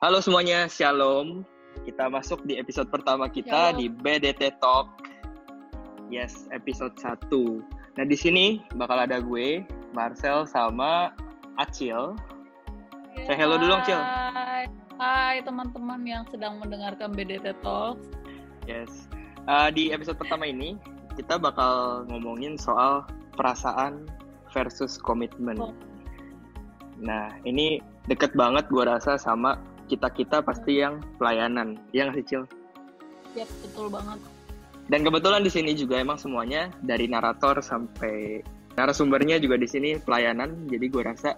Halo semuanya, Shalom. Kita masuk di episode pertama kita Shalom. di BDT Talk. Yes, episode 1. Nah, di sini bakal ada gue, Marcel sama Acil. Say hello dulu dong, Cil. Hai. Hai teman-teman yang sedang mendengarkan BDT Talks. Yes. Uh, di episode pertama ini kita bakal ngomongin soal perasaan versus komitmen. Oh. Nah, ini deket banget gue rasa sama kita-kita pasti yang pelayanan. Iya nggak sih, Cil? Yap, betul banget. Dan kebetulan di sini juga emang semuanya dari narator sampai narasumbernya juga di sini pelayanan. Jadi gue rasa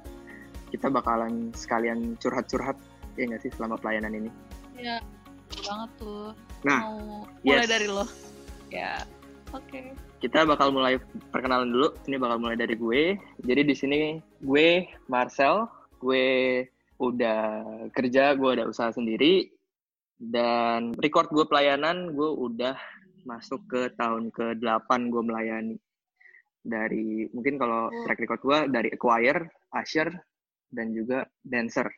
kita bakalan sekalian curhat-curhat ya nggak sih selama pelayanan ini. Ya, betul banget tuh. Nah, Mau mulai yes. dari lo. Ya, oke. Kita bakal mulai perkenalan dulu. Ini bakal mulai dari gue. Jadi di sini gue Marcel, gue udah kerja, gue ada usaha sendiri dan record gue pelayanan gue udah masuk ke tahun ke-8 gue melayani. Dari mungkin kalau Oh. track record gue dari choir, usher dan juga dancer.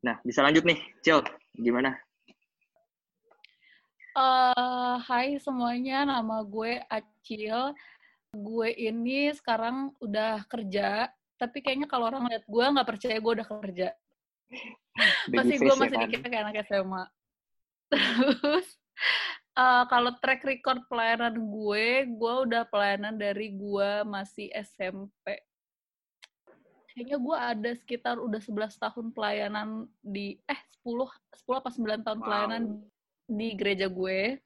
Nah, bisa lanjut nih, Cil. Gimana? Eh, hai semuanya, nama gue Acil. Gue ini sekarang udah kerja, tapi kayaknya kalau orang lihat gue nggak percaya gue udah kerja. Masih gue ya masih kan? dikira kayak anak SMA. Terus eh, kalau track record pelayanan gue, gue udah pelayanan dari gue masih SMP. Kayaknya gue ada sekitar udah 11 tahun pelayanan di eh 10 10 apa 9 tahun Wow. pelayanan di gereja gue.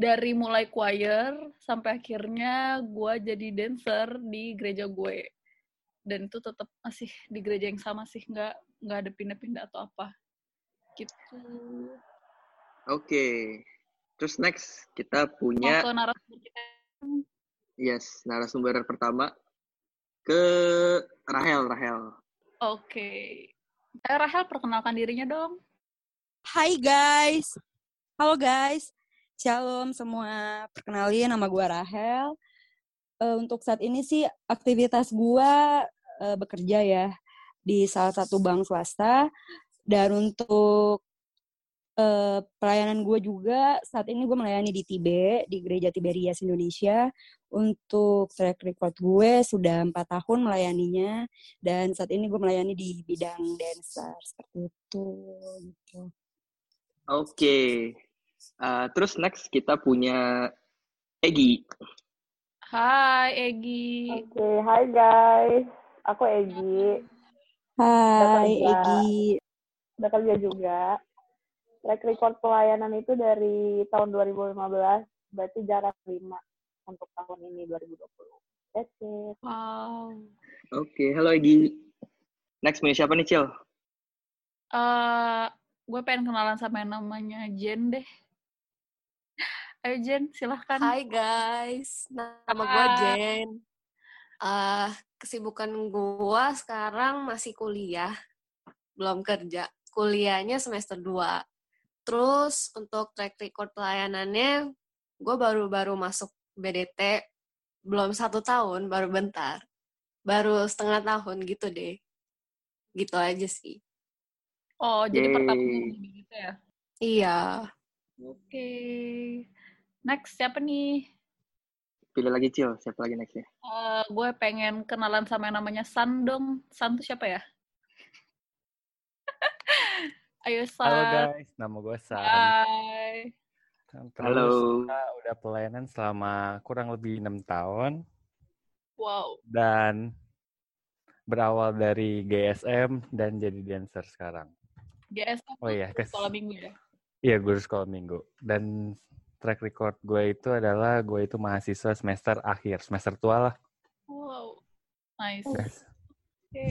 Dari mulai choir sampai akhirnya gue jadi dancer di gereja gue. Dan itu tetap masih di gereja yang sama sih, nggak nggak ada pindah-pindah atau apa. Gitu. Oke. Terus next kita punya ke narasumber kita. Yes, narasumber pertama ke Rahel, Rahel. Oke. Eh, Rahel, perkenalkan dirinya dong. Hai guys. Halo guys. Shalom semua. Perkenalin nama gue Rahel. Eh, untuk saat ini sih aktivitas gue eh, bekerja ya di salah satu bank swasta. Dan untuk eh, pelayanan gue juga saat ini gue melayani di Tibe, di Gereja Tiberias Indonesia. Untuk track record gue sudah empat tahun melayaninya. Dan saat ini gue melayani di bidang dancer. Seperti itu. Gitu. Oke. Uh, terus next kita punya Egi. Hai, Egi. Oke, hai guys. Aku Egi, Hai. Egi. udah kerja juga. Track record pelayanan itu dari tahun 2015, berarti jarak 5 untuk tahun ini 2020. That's it. Wow. Oke, halo Egi. Next punya siapa nih, Cil? Eh, gue pengen kenalan sama yang namanya Jen deh. Ayo Jen, silahkan. Hai guys, nama gue. Jen. Eh, kesibukan gue sekarang masih kuliah, belum kerja. Kuliahnya semester 2. Terus untuk track record pelayanannya, gue baru-baru masuk BDT, belum satu tahun, baru bentar. Baru setengah tahun gitu deh. Gitu aja sih. Oh, jadi Yeay. pertama gitu ya. Iya. Oke. Next, siapa nih? Pilih lagi, Cil. Siapa lagi next ya? Eh, gue pengen kenalan sama yang namanya San dong. San tuh siapa ya? Ayo San. Halo guys, nama gue San. Hai. Terus Halo. kita udah pelayanan selama kurang lebih enam tahun Wow. dan berawal dari GSM dan jadi dancer sekarang. GSM Oh iya, sekolah minggu ya? Iya, guru sekolah minggu. Dan track record gue itu adalah gue itu mahasiswa semester akhir, semester tua lah. Wow. Nice. Yes. Oke.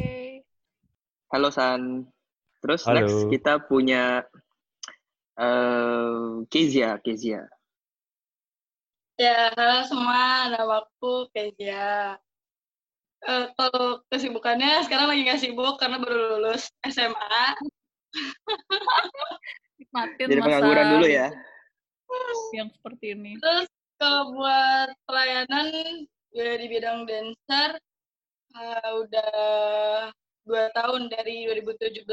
Halo, San. Terus Halo. next kita punya uh, Kezia, Kezia. Ya, halo semua, nama aku Kezia. Eh, kalau kesibukannya sekarang lagi nggak sibuk karena baru lulus SMA. Nikmatin Jadi masa pengangguran dulu ya. Yang seperti ini. Terus kalau buat pelayanan ya di bidang dancer eh, udah dua tahun dari 2017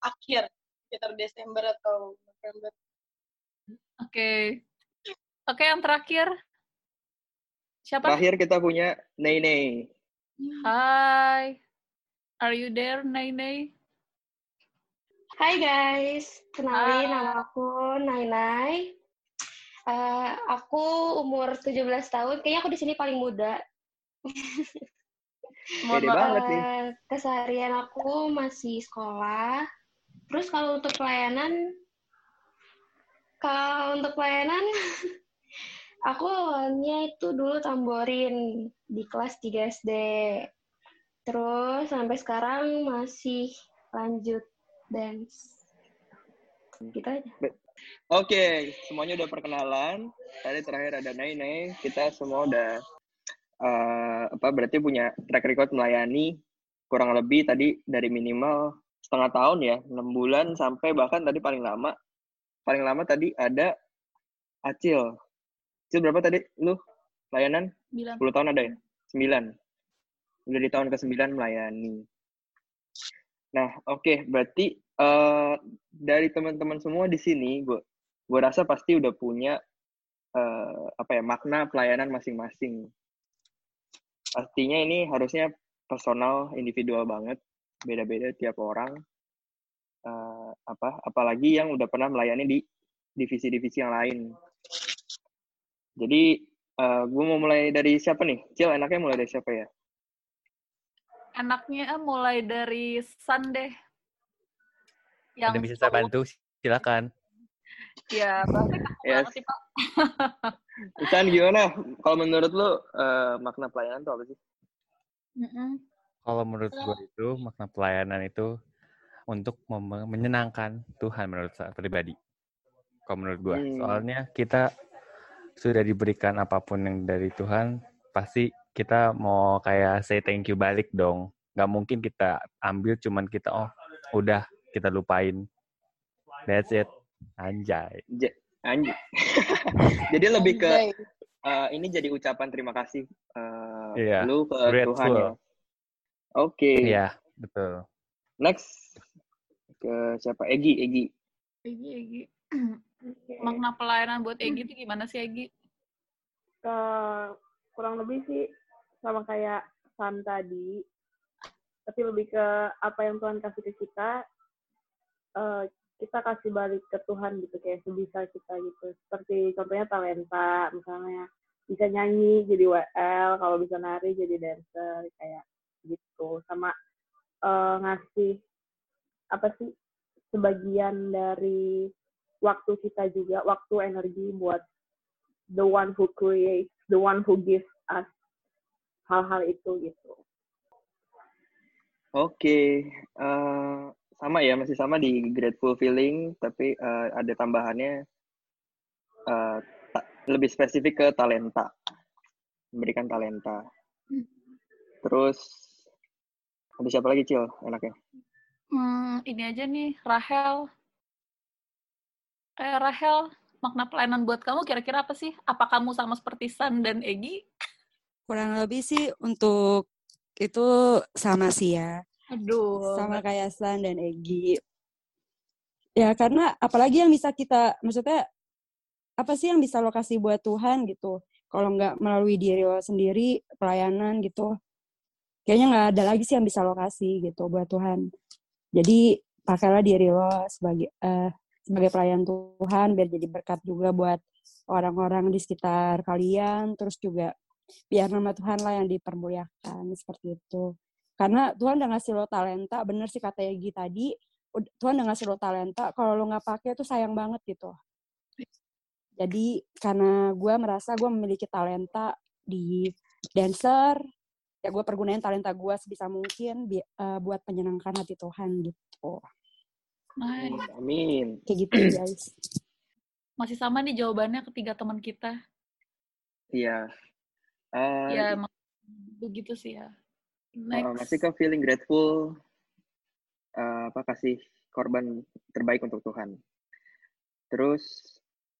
akhir sekitar Desember atau November. Oke. Oke, yang terakhir. Siapa? Terakhir kita punya Nei. Hai. Are you there, Nay? Hai guys, kenalin Hai. nama aku Nainai. Eh, aku umur 17 tahun, kayaknya aku di sini paling muda. Maaf. banget nih. Eh, keseharian aku masih sekolah. Terus kalau untuk pelayanan, kalau untuk pelayanan, aku awalnya itu dulu tamborin di kelas 3 SD. Terus sampai sekarang masih lanjut dance. Gitu aja. Oke, semuanya udah perkenalan. Tadi terakhir ada Nei. Kita semua udah eh, apa berarti punya track record melayani kurang lebih tadi dari minimal setengah tahun ya, enam bulan sampai bahkan tadi paling lama paling lama tadi ada Acil. Acil berapa tadi lu layanan? Bilang. 10 tahun ada ya? 9. Udah di tahun ke-9 melayani. Nah, oke, berarti eh dari teman-teman semua di sini, gue gue rasa pasti udah punya eh apa ya makna pelayanan masing-masing. Pastinya ini harusnya personal, individual banget, beda-beda tiap orang. Eh apa, apalagi yang udah pernah melayani di divisi-divisi yang lain. Jadi eh gue mau mulai dari siapa nih? Cil, enaknya mulai dari siapa ya? Enaknya mulai dari Sun deh. Yang Ada bisa saya bantu, silakan. Ya, Yes. sih, Pak. Isan gimana? Kalau menurut lu eh, makna pelayanan itu apa sih? Mm-mm. Kalau menurut gue itu makna pelayanan itu untuk mem- menyenangkan Tuhan menurut saya pribadi. Kalau menurut gue, Hmm. soalnya kita sudah diberikan apa pun yang dari Tuhan, pasti kita mau kayak say thank you balik dong. Gak mungkin kita ambil cuman kita oh udah kita lupain. That's it. Anjay. Ja- Anjir. Jadi lebih ke Anjay. eh, ini jadi ucapan terima kasih eh, Iya, lu ke grateful. Tuhan ya. Oke. Iya, betul. Next ke siapa? Egi, Egi. Egi, Egi. Makna pelayanan buat Egi itu gimana sih, Egi? Eh, kurang lebih sih sama kayak Sam tadi, tapi lebih ke apa yang Tuhan kasih ke kita, eh, kita kasih balik ke Tuhan gitu kayak sebisa kita gitu. Seperti contohnya talenta, misalnya bisa nyanyi jadi WL, kalau bisa nari jadi dancer kayak gitu. Sama eh, ngasih apa sih sebagian dari waktu kita juga, waktu energi buat the one who creates, the one who gives us hal-hal itu gitu. Oke. eh, sama ya, masih sama di grateful feeling, tapi eh, ada tambahannya eh, ta- lebih spesifik ke talenta. Memberikan talenta. Terus ada siapa lagi, Cil? Enaknya. Hmm, ini aja nih, Rahel. Eh, Rahel, makna pelayanan buat kamu kira-kira apa sih? Apa kamu sama seperti San dan Egi? Kurang lebih sih untuk itu sama sih ya. Aduh. Sama kayak San dan Egi. Ya karena apalagi yang bisa kita, maksudnya apa sih yang bisa lo kasih buat Tuhan gitu. Kalau nggak melalui diri lo sendiri, pelayanan gitu. Kayaknya nggak ada lagi sih yang bisa lo kasih gitu buat Tuhan. Jadi pakailah diri lo sebagai eh, sebagai pelayan Tuhan biar jadi berkat juga buat orang-orang di sekitar kalian. Terus juga biar nama Tuhan lah yang dipermuliakan seperti itu. Karena Tuhan udah ngasih lo talenta, bener sih kata Egi tadi, Tuhan udah ngasih lo talenta, kalau lo nggak pakai tuh sayang banget gitu. Jadi karena gue merasa gue memiliki talenta di dancer, ya gue pergunain talenta gue sebisa mungkin bi- eh, buat menyenangkan hati Tuhan gitu. Nice. Amin. Kayak gitu guys. Masih sama nih jawabannya ketiga teman kita. Iya. Eh, Ya, emang begitu sih ya. Uh, Next. masih ke feeling grateful uh, apa kasih korban terbaik untuk Tuhan. Terus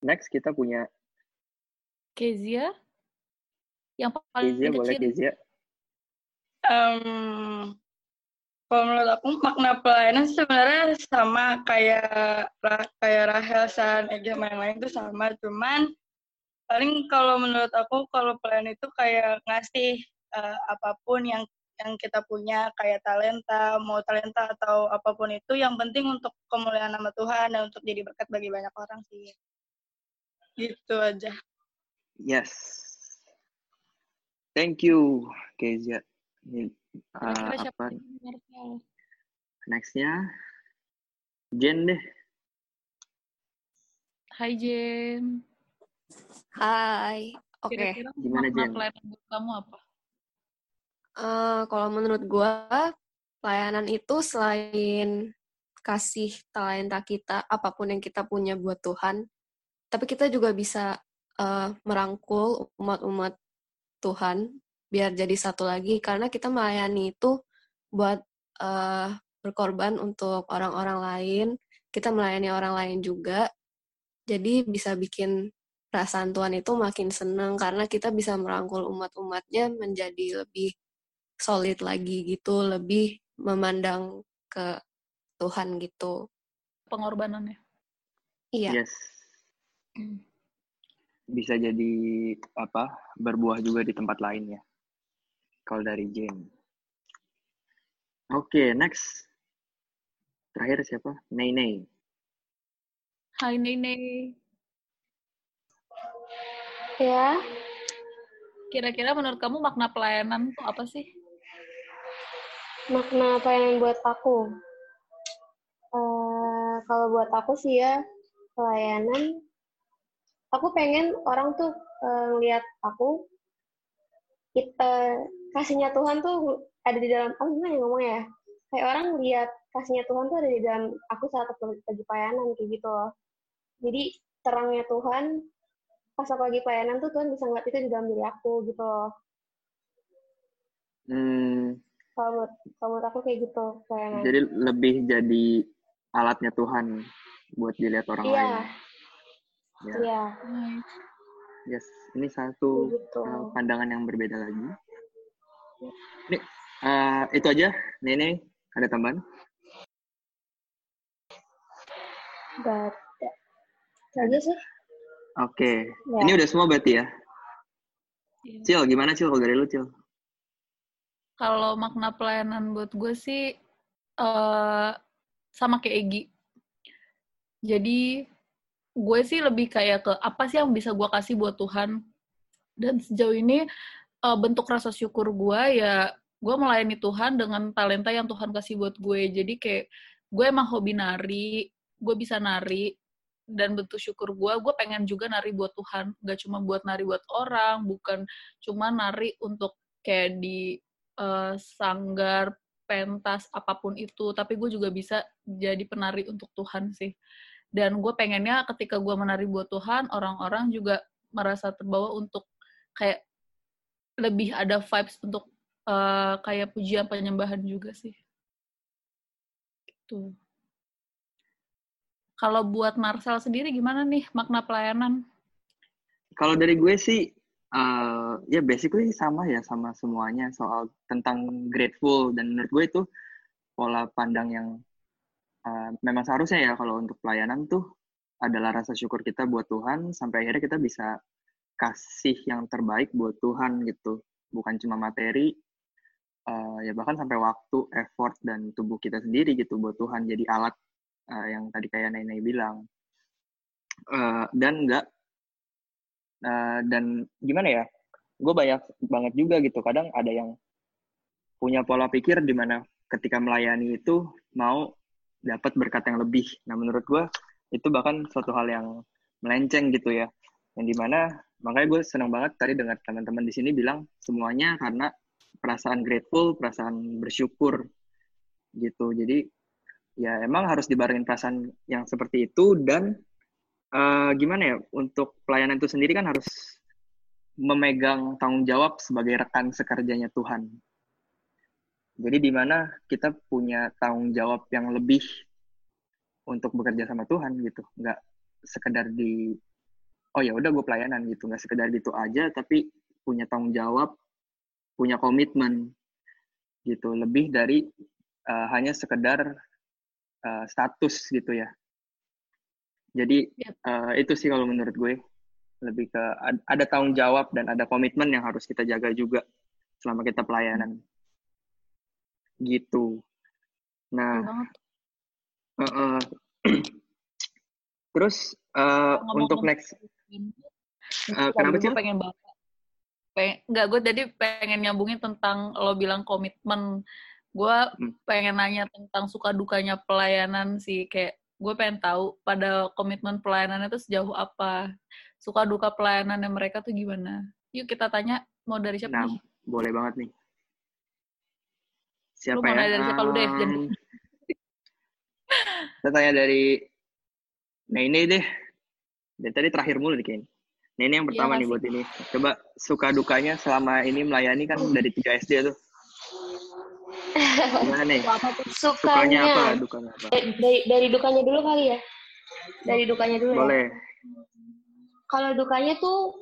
next kita punya Kezia. Yang paling Kezia boleh kecil. Kezia. Em, Kalau menurut aku makna pelayanan sebenarnya sama kayak kayak Rahel, San, Ega, yang lain itu sama. Cuman paling kalau menurut aku kalau pelayanan itu kayak ngasih uh, apa pun yang yang kita punya kayak talenta, mau talenta atau apa pun itu yang penting untuk kemuliaan nama Tuhan dan untuk jadi berkat bagi banyak orang sih. Gitu aja. Yes. Thank you, Kezia. Uh, apa? Nextnya, Jen deh. Hai Jen. Hai. Oke. Okay. Gimana Jen? Pelayanan kamu apa? Uh, kalau menurut gue, pelayanan itu selain kasih talenta kita, apa pun yang kita punya buat Tuhan, tapi kita juga bisa uh, merangkul umat-umat Tuhan biar jadi satu lagi. Karena kita melayani itu buat uh, berkorban untuk orang-orang lain kita melayani orang lain juga jadi bisa bikin perasaan Tuhan itu makin senang. Karena kita bisa merangkul umat-umatnya menjadi lebih solid lagi gitu lebih memandang ke Tuhan gitu pengorbanannya iya yes. Hmm. bisa jadi apa berbuah juga di tempat lain ya kalau dari Jane. Oke, okay, next. Terakhir siapa? Nei Nei. Hai Nei Nei. Ya. Kira-kira menurut kamu makna pelayanan itu apa sih? Makna pelayanan buat aku? Uh, kalau buat aku sih ya, pelayanan, aku pengen orang tuh uh, aku, kita kasihnya Tuhan tuh ada di dalam aku gimana ya ngomongnya ya? Kayak orang lihat kasihnya Tuhan tuh ada di dalam aku saat aku lagi pelayanan kayak gitu loh. Jadi terangnya Tuhan pas aku lagi pelayanan tuh Tuhan bisa ngeliat itu di dalam diri aku gitu loh. Hmm. Kalau menurut, kalau menurut aku kayak gitu pelayanan jadi lebih jadi alatnya Tuhan buat dilihat orang iya. lain iya iya yes ini satu gitu. pandangan yang berbeda lagi ini uh, itu aja, Nene. Ada tambahan? Gak ada. sih. Oke. Okay. Ya. Ini udah semua berarti ya? ya. Cil, gimana Cil kalau dari lu Cil? Kalau makna pelayanan buat gue sih uh, sama kayak Egi. Jadi gue sih lebih kayak ke apa sih yang bisa gue kasih buat Tuhan. Dan sejauh ini uh, bentuk rasa syukur gue ya gue melayani Tuhan dengan talenta yang Tuhan kasih buat gue jadi kayak gue emang hobi nari gue bisa nari dan bentuk syukur gue gue pengen juga nari buat Tuhan gak cuma buat nari buat orang bukan cuma nari untuk kayak di uh, sanggar pentas apa pun itu tapi gue juga bisa jadi penari untuk Tuhan sih dan gue pengennya ketika gue menari buat Tuhan orang-orang juga merasa terbawa untuk kayak lebih ada vibes untuk uh, kayak pujian penyembahan juga sih. Gitu. Kalau buat Marcel sendiri gimana nih makna pelayanan? Kalau dari gue sih uh, ya basically sama ya sama semuanya soal tentang grateful. Dan menurut gue itu pola pandang yang uh, memang seharusnya ya kalau untuk pelayanan tuh adalah rasa syukur kita buat Tuhan sampai akhirnya kita bisa kasih yang terbaik buat Tuhan gitu. Bukan cuma materi uh, ya bahkan sampai waktu effort dan tubuh kita sendiri gitu buat Tuhan. Jadi alat uh, yang tadi kayak Nenek bilang. Uh, dan enggak uh, dan gimana ya gue banyak banget juga gitu. Kadang ada yang punya pola pikir di mana ketika melayani itu mau dapat berkat yang lebih. Nah menurut gue itu bahkan suatu hal yang melenceng gitu ya. Yang di mana makanya gue senang banget tadi dengar teman-teman di sini bilang semuanya karena perasaan grateful, perasaan bersyukur gitu. Jadi ya emang harus dibarengin perasaan yang seperti itu dan uh, gimana ya untuk pelayanan itu sendiri kan harus memegang tanggung jawab sebagai rekan sekerjanya Tuhan. Jadi di mana kita punya tanggung jawab yang lebih untuk bekerja sama Tuhan gitu, nggak sekedar di oh ya udah gue pelayanan gitu nggak sekedar gitu aja tapi punya tanggung jawab punya komitmen gitu lebih dari uh, hanya sekedar uh, status gitu ya. Jadi Yep. uh, itu sih kalau menurut gue lebih ke ad- ada tanggung jawab dan ada komitmen yang harus kita jaga juga selama kita pelayanan. Gitu. Nah, uh, uh, terus uh, untuk next, uh, kenapa sih? pengen banget pengen nggak gue tadi pengen nyambungin tentang lo bilang komitmen gue Hmm. pengen nanya tentang suka dukanya pelayanan sih kayak gue pengen tahu pada komitmen pelayanannya itu sejauh apa suka duka pelayanannya mereka tuh gimana yuk kita tanya mau dari siapa Nah, nih boleh banget nih. lu Siapa mau ya? dari siapa lu deh Um, kita tanya dari Nah ini deh. Dari tadi terakhir mulu nih kayaknya. Nah ini yang pertama nih kasih buat ini. Coba suka dukanya selama ini melayani kan dari 3 SD tuh. Gimana nih? Sukanya apa? Dukanya apa? eh, dari dari dukanya dulu kali ya. Dari dukanya dulu ya. Boleh. Kalau dukanya tuh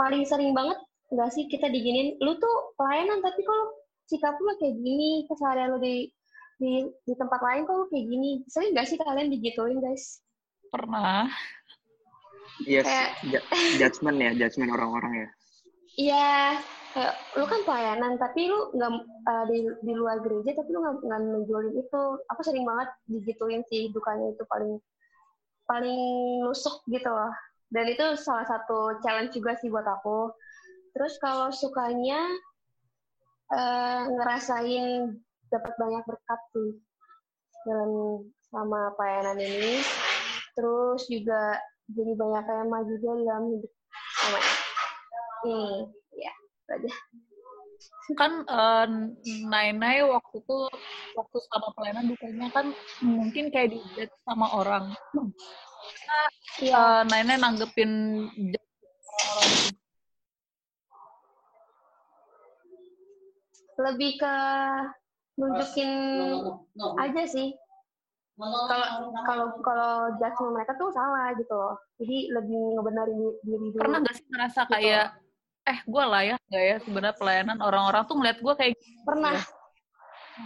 paling sering banget nggak sih kita diginin, lu tuh pelayanan tapi kalau sikap lu kayak gini, keseharian lu di di di tempat lain kok lu kayak gini. Sering nggak sih kalian digituin guys? pernah Yes, Kayak ju- judgment ya, judgment orang-orang ya. Iya, kayak lu kan pelayanan, tapi lu nggak eh, di di luar gereja, tapi lu nggak menjualin itu. Aku sering banget digituin sih, dukanya itu paling paling nusuk gitu loh. Dan itu salah satu challenge juga sih buat aku. Terus kalau sukanya eh, ngerasain dapat banyak berkat sih dalam sama pelayanan ini. Terus juga jadi banyak tema juga dalam hidup sama Hmm, ya, itu aja. kan eh, Nainai waktu itu waktu sama pelayanan dukanya kan mungkin kayak di sama orang Iya, Eh, Nainai nanggepin orang lebih ke nunjukin aja sih. Kalau kalau kalau judgement mereka tuh salah gitu loh. Jadi lebih ngebenarin di- diri dulu. pernah gak sih ngerasa Gitu. kayak eh gue layak gak ya sebenarnya pelayanan orang-orang tuh ngeliat gue kayak gitu Pernah, ya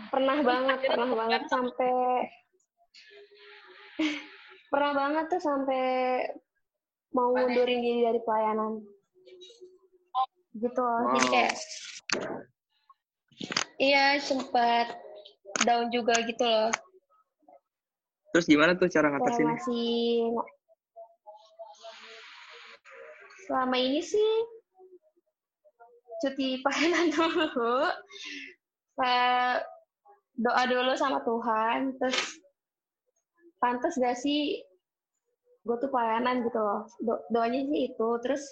pernah banget, akhirnya pernah banget sampai pernah banget tuh sampai mau mundurin diri dari pelayanan. Gitu loh. Jadi kayak iya sempat down juga gitu loh. Terus gimana tuh cara Kayak ngatasinnya? masih selama ini sih cuti pelayanan dulu. Eh, doa dulu sama Tuhan, terus pantas gak sih gue tuh pelayanan gitu loh. Do- doanya sih itu, terus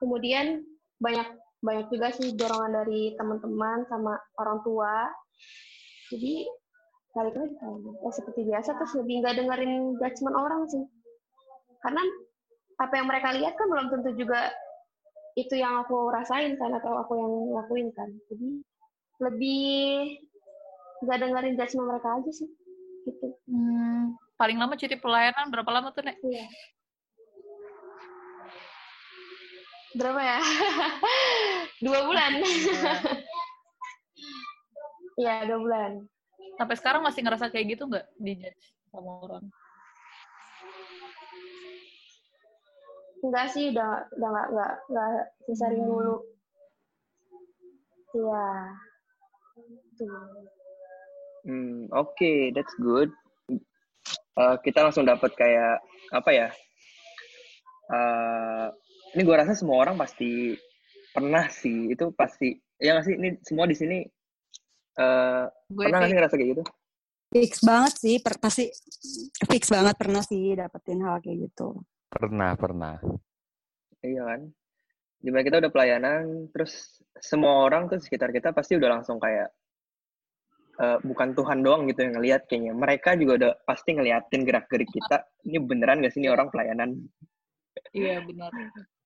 kemudian banyak banyak juga sih dorongan dari teman-teman sama orang tua. Jadi balik lagi ya seperti biasa terus lebih nggak dengerin judgement orang sih. Karena apa yang mereka lihat kan belum tentu juga itu yang aku rasain kan atau aku yang lakuin kan. Jadi lebih nggak dengerin judgement mereka aja sih. Gitu. Hmm, paling lama cuti pelayanan berapa lama tuh nek Iya. Berapa ya? dua bulan. Iya, dua bulan. sampai sekarang masih ngerasa kayak gitu nggak di judge sama orang Enggak sih, udah udah nggak nggak nggak sesering Hmm. dulu. Iya. Tuh. Hmm, oke, that's good. Eh, kita langsung dapat kayak apa ya? Eh, ini gue rasa semua orang pasti pernah sih. Itu pasti. Ya nggak sih? Ini semua di sini eh gue pernah nggak sih sih ngerasa kayak gitu? Fix banget sih, per, pasti fix banget pernah sih dapetin hal kayak gitu. Pernah, pernah. Iya kan? Di mana kita udah pelayanan, terus semua orang tuh sekitar kita pasti udah langsung kayak eh, bukan Tuhan doang gitu yang ngelihat kayaknya. Mereka juga udah pasti ngeliatin gerak-gerik kita. Ini beneran gak sih ini orang pelayanan? iya benar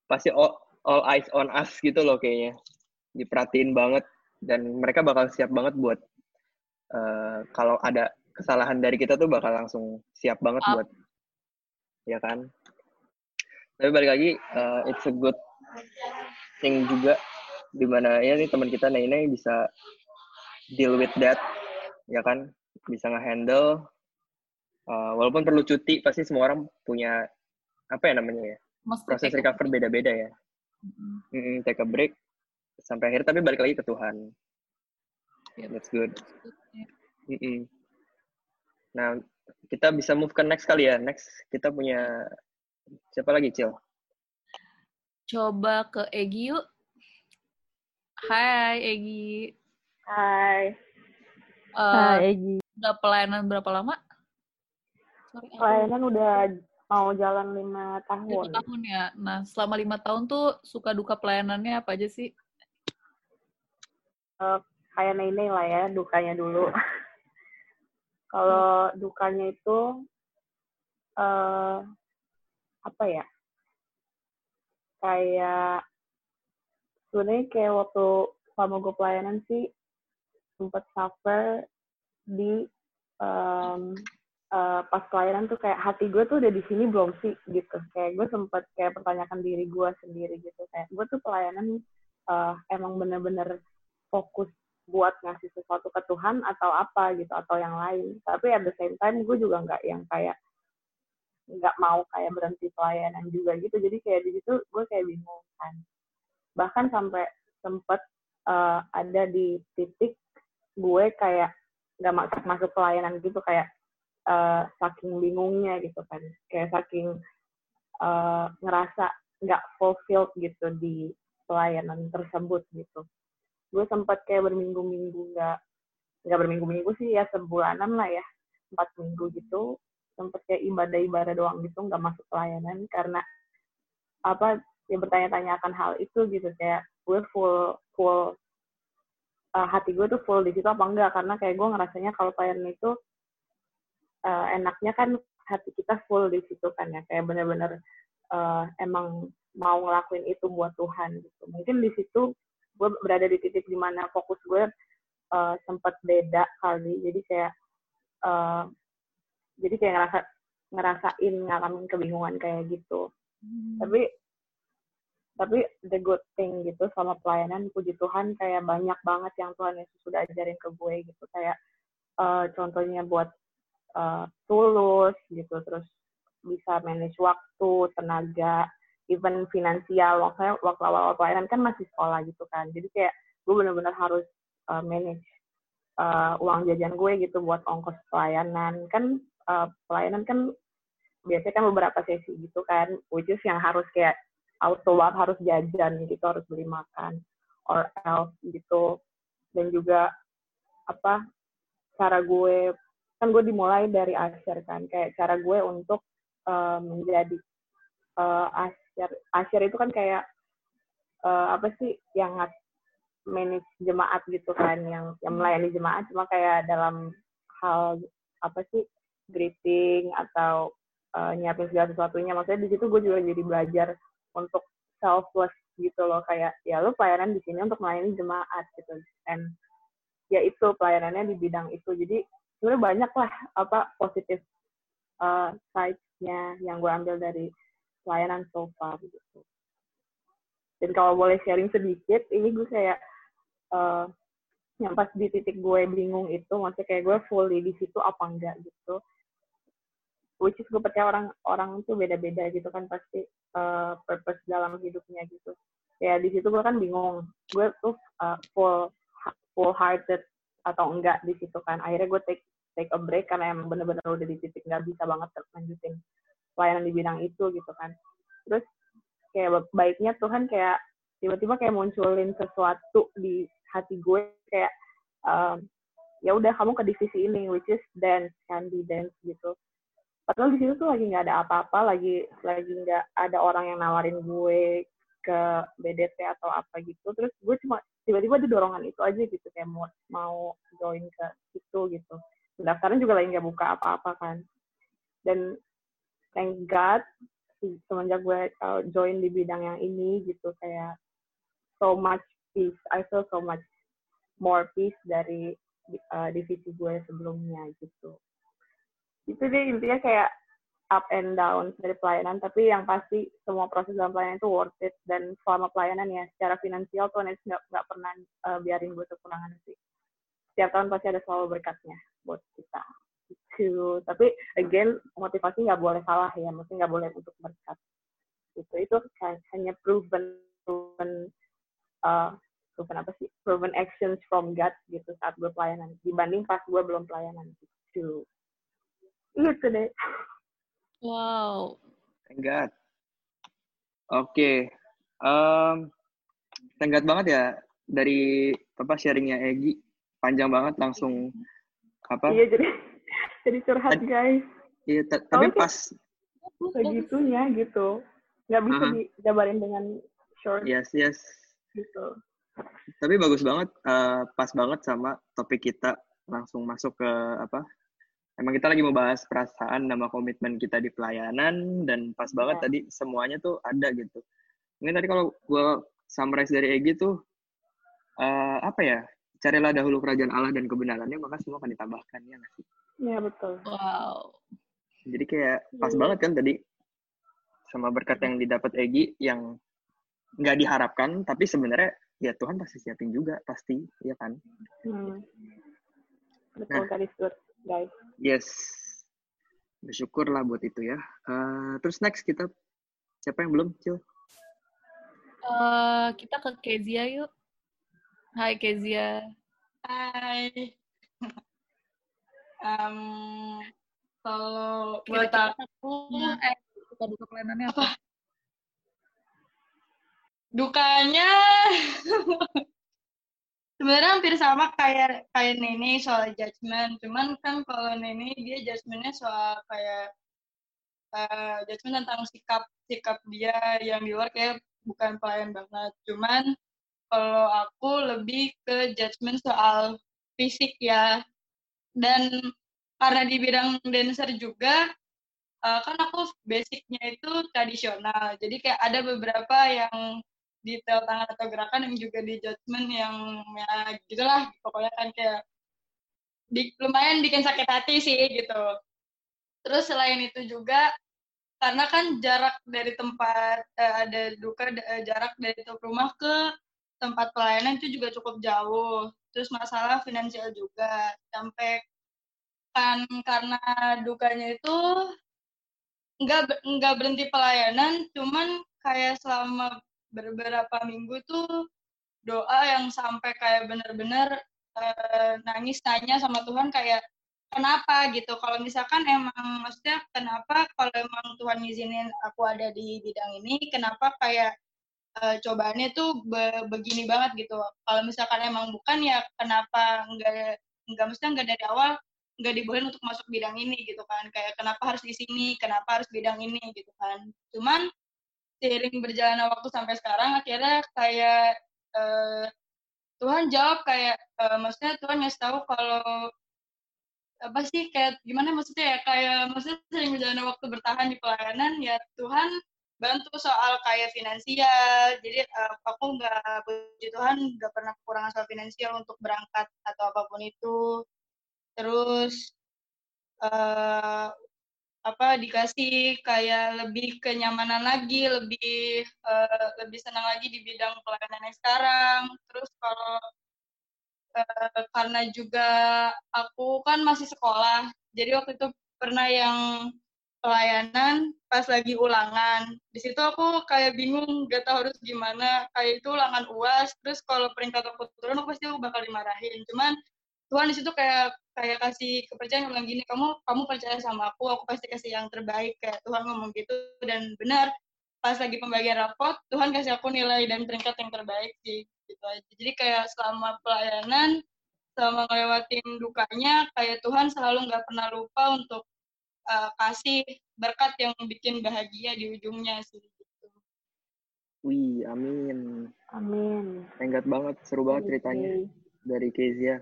Pasti all, all eyes on us gitu loh kayaknya. Diperhatiin banget dan mereka bakal siap banget buat eh, kalau ada kesalahan dari kita tuh bakal langsung siap banget Up. buat ya kan. Tapi balik lagi, eh, it's a good thing juga di mana ya nih teman kita Nene bisa deal with that ya kan bisa ngehandle uh, walaupun perlu cuti pasti semua orang punya apa ya namanya ya proses recover beda-beda ya Mm-mm. Mm, take a break sampai akhir tapi balik lagi ke Tuhan Yep. that's good. Mm-mm. nah kita bisa move ke next kali ya next kita punya siapa lagi Cil Coba ke Egi yuk. Hai Egi. Hai. Eh, Hai, Egi. udah pelayanan berapa lama? Sorry, aku Pelayanan udah mau jalan lima lima tahun. tahun ya. Nah, selama lima tahun tuh suka duka pelayanannya apa aja sih? Eh, kayak Nene lah ya, dukanya dulu. Kalau dukanya itu eh apa ya? Kayak sebenarnya kayak waktu selama gue pelayanan sih sempat suffer di em, eh, pas pelayanan tuh kayak hati gue tuh udah di sini belum sih gitu. Kayak gue sempat kayak pertanyakan diri gue sendiri gitu. Kayak gue tuh pelayanan eh, emang bener-bener fokus buat ngasih sesuatu ke Tuhan atau apa gitu atau yang lain. Tapi at the same time gue juga nggak yang kayak nggak mau kayak berhenti pelayanan juga gitu. Jadi kayak di situ gue kayak bingung kan. Bahkan sampai sempet eh, ada di titik gue kayak nggak masuk masuk pelayanan gitu kayak eh, saking bingungnya gitu kan. Kayak saking eh, ngerasa nggak fulfilled gitu di pelayanan tersebut gitu gue sempat kayak berminggu-minggu nggak nggak berminggu-minggu sih ya sebulanan lah ya empat minggu gitu sempat kayak ibadah-ibadah doang gitu nggak masuk pelayanan karena apa ya bertanya-tanya akan hal itu gitu kayak gue full full uh, hati gue tuh full di situ apa enggak? Karena kayak gue ngerasanya kalau pelayanan itu uh, enaknya kan hati kita full di situ kan ya kayak bener-bener uh, emang mau ngelakuin itu buat Tuhan gitu. Mungkin di situ gue berada di titik di mana fokus gue uh, sempat beda kali. Jadi kayak uh, jadi kayak ngerasa ngerasain ngalamin kebingungan kayak gitu. Tapi tapi the good thing gitu sama pelayanan puji Tuhan kayak banyak banget yang Tuhan Yesus sudah ajarin ke gue gitu. Kayak uh, contohnya buat uh, tulus gitu terus bisa manage waktu tenaga even finansial. Waktu waktu awal pelayanan kan masih sekolah gitu kan. Jadi kayak gue benar-benar harus uh, manage uh, uang jajan gue gitu buat ongkos pelayanan. Kan uh, pelayanan kan biasanya kan beberapa sesi gitu kan which is yang harus kayak auto banget harus jajan gitu harus beli makan or else gitu. Dan juga apa cara gue kan gue dimulai dari asyir kan kayak cara gue untuk uh, menjadi uh, asyir asyir itu kan kayak uh, apa sih yang manage jemaat gitu kan yang yang melayani jemaat. Cuma kayak dalam hal apa sih greeting atau uh, nyiapin segala sesuatunya. Maksudnya di situ gue juga jadi belajar untuk selfless gitu loh. Kayak ya lo pelayanan di sini untuk melayani jemaat gitu. And ya itu pelayanannya di bidang itu. Jadi sebenarnya banyak lah apa positif uh, sides-nya yang gue ambil dari pelayanan so far gitu. Dan kalau boleh sharing sedikit ini gue kayak uh, yang pas di titik gue bingung itu maksudnya kayak gue fully di situ apa enggak gitu which is gue percaya orang orang tuh beda-beda gitu kan pasti uh, purpose dalam hidupnya gitu. Ya di situ gue kan bingung. Gue tuh uh, full full hearted atau enggak di situ kan. Akhirnya gue take take a break karena emang bener-bener udah di titik nggak bisa banget lanjutin pelayanan di bidang itu gitu kan. Terus kayak baiknya Tuhan kayak tiba-tiba kayak munculin sesuatu di hati gue kayak um, ya udah kamu ke divisi ini which is dance candy dance gitu padahal di situ tuh lagi nggak ada apa-apa lagi lagi nggak ada orang yang nawarin gue ke BDT atau apa gitu. Terus gue cuma tiba-tiba ada dorongan itu aja gitu kayak mau mau join ke situ gitu. Pendaftaran juga lagi nggak buka apa-apa kan. Dan thank God semenjak gue uh, join di bidang yang ini gitu kayak so much peace I feel so much more peace dari uh, divisi gue sebelumnya gitu itu deh intinya kayak up and down dari pelayanan tapi yang pasti semua proses dalam pelayanan itu worth it. Dan selama pelayanan ya secara finansial tuh nggak nggak pernah uh, biarin gue kekurangan sih. Setiap tahun pasti ada selalu berkatnya buat kita. Gitu. Tapi again motivasi nggak boleh salah ya mesti nggak boleh untuk berkat. Itu itu kan hanya proven proven uh, proven apa sih? Proven actions from God gitu saat gue pelayanan dibanding pas gue belum pelayanan. Gitu itu deh Wow. Thank God. Oke. Um, thank God banget ya dari apa sharingnya Egi panjang banget langsung apa? iya jadi jadi curhat guys Iya, ta- tapi Oh, pas segitunya gitu nggak bisa Aha. dijabarin dengan short yes yes. gitu Tapi bagus banget, eh, pas banget sama topik kita langsung masuk ke apa? Emang kita lagi mau bahas perasaan sama komitmen kita di pelayanan dan pas banget Ya. tadi semuanya tuh ada gitu. Mungkin tadi kalau gue summarize dari Egi tuh eh, apa ya? Carilah dahulu kerajaan Allah dan kebenarannya maka semua akan ditambahkan ya nggak sih? ya betul Wow. Jadi kayak pas Iya. banget kan tadi sama berkat yang didapat Egi yang nggak diharapkan tapi sebenarnya ya Tuhan pasti siapin juga pasti ya kan? hmm. betul Nah. that is good guys Yes. Bersyukurlah buat itu ya. Eh, terus next kita siapa yang belum, Cil? Eh, kita ke Kezia yuk. Hai Kezia. Hai. Em, kalau buat aku eh, suka duka pelayanannya apa? dukanya sebenarnya hampir sama kayak kayak Nene soal judgement. Cuman kan kalau Nene dia judgementnya soal kayak eh, judgement tentang sikap sikap dia yang di luar kayak bukan pelayan banget. Cuman kalau aku lebih ke judgement soal fisik ya. Dan karena di bidang dancer juga eh, kan aku basicnya itu tradisional. Jadi kayak ada beberapa yang detail tangan atau gerakan yang juga di judgement yang ya gitulah pokoknya kan kayak di, lumayan bikin sakit hati sih gitu. Terus selain itu juga karena kan jarak dari tempat eh, ada duka eh, jarak dari rumah ke tempat pelayanan itu juga cukup jauh. Terus masalah finansial juga sampai kan karena dukanya itu nggak nggak berhenti pelayanan cuman kayak selama beberapa minggu tuh doa yang sampai kayak bener-bener eh, nangis tanya sama Tuhan kayak kenapa? gitu. Kalau misalkan emang maksudnya kenapa kalau emang Tuhan ngizinin aku ada di bidang ini kenapa kayak eh, cobaannya tuh be- begini banget? gitu. Kalau misalkan emang bukan ya kenapa nggak nggak maksudnya nggak dari awal nggak dibolehin untuk masuk bidang ini gitu kan. Kayak kenapa harus di sini? Kenapa harus bidang ini? gitu kan. Cuman seiring berjalannya waktu sampai sekarang akhirnya kayak eh, Tuhan jawab kayak eh, maksudnya Tuhan ngasih tahu kalau apa sih kayak gimana maksudnya ya kayak maksudnya sering berjalannya waktu bertahan di pelayanan ya Tuhan bantu soal kayak finansial. Jadi eh, aku nggak puji Tuhan nggak pernah kekurangan soal finansial untuk berangkat atau apa pun itu. Terus apa dikasih kayak lebih kenyamanan lagi, lebih eh, lebih senang lagi di bidang pelayanan yang sekarang. Terus kalau eh, karena juga aku kan masih sekolah, jadi waktu itu pernah yang pelayanan pas lagi ulangan. Di situ aku kayak bingung, gak tahu harus gimana. Kayak itu ulangan uas, terus kalau peringkat aku turun, aku pasti aku bakal dimarahin. Cuman Tuhan di situ kayak kayak kasih kepercayaan bilang gini kamu kamu percaya sama aku aku pasti kasih yang terbaik kayak Tuhan ngomong gitu dan benar pas lagi pembagian rapot Tuhan kasih aku nilai dan peringkat yang terbaik sih gitu aja jadi kayak selama pelayanan selama ngelewatin dukanya kayak Tuhan selalu nggak pernah lupa untuk uh, kasih berkat yang bikin bahagia di ujungnya sih gitu. Wih, amin. amin Tenggat banget, seru banget ceritanya dari Kezia.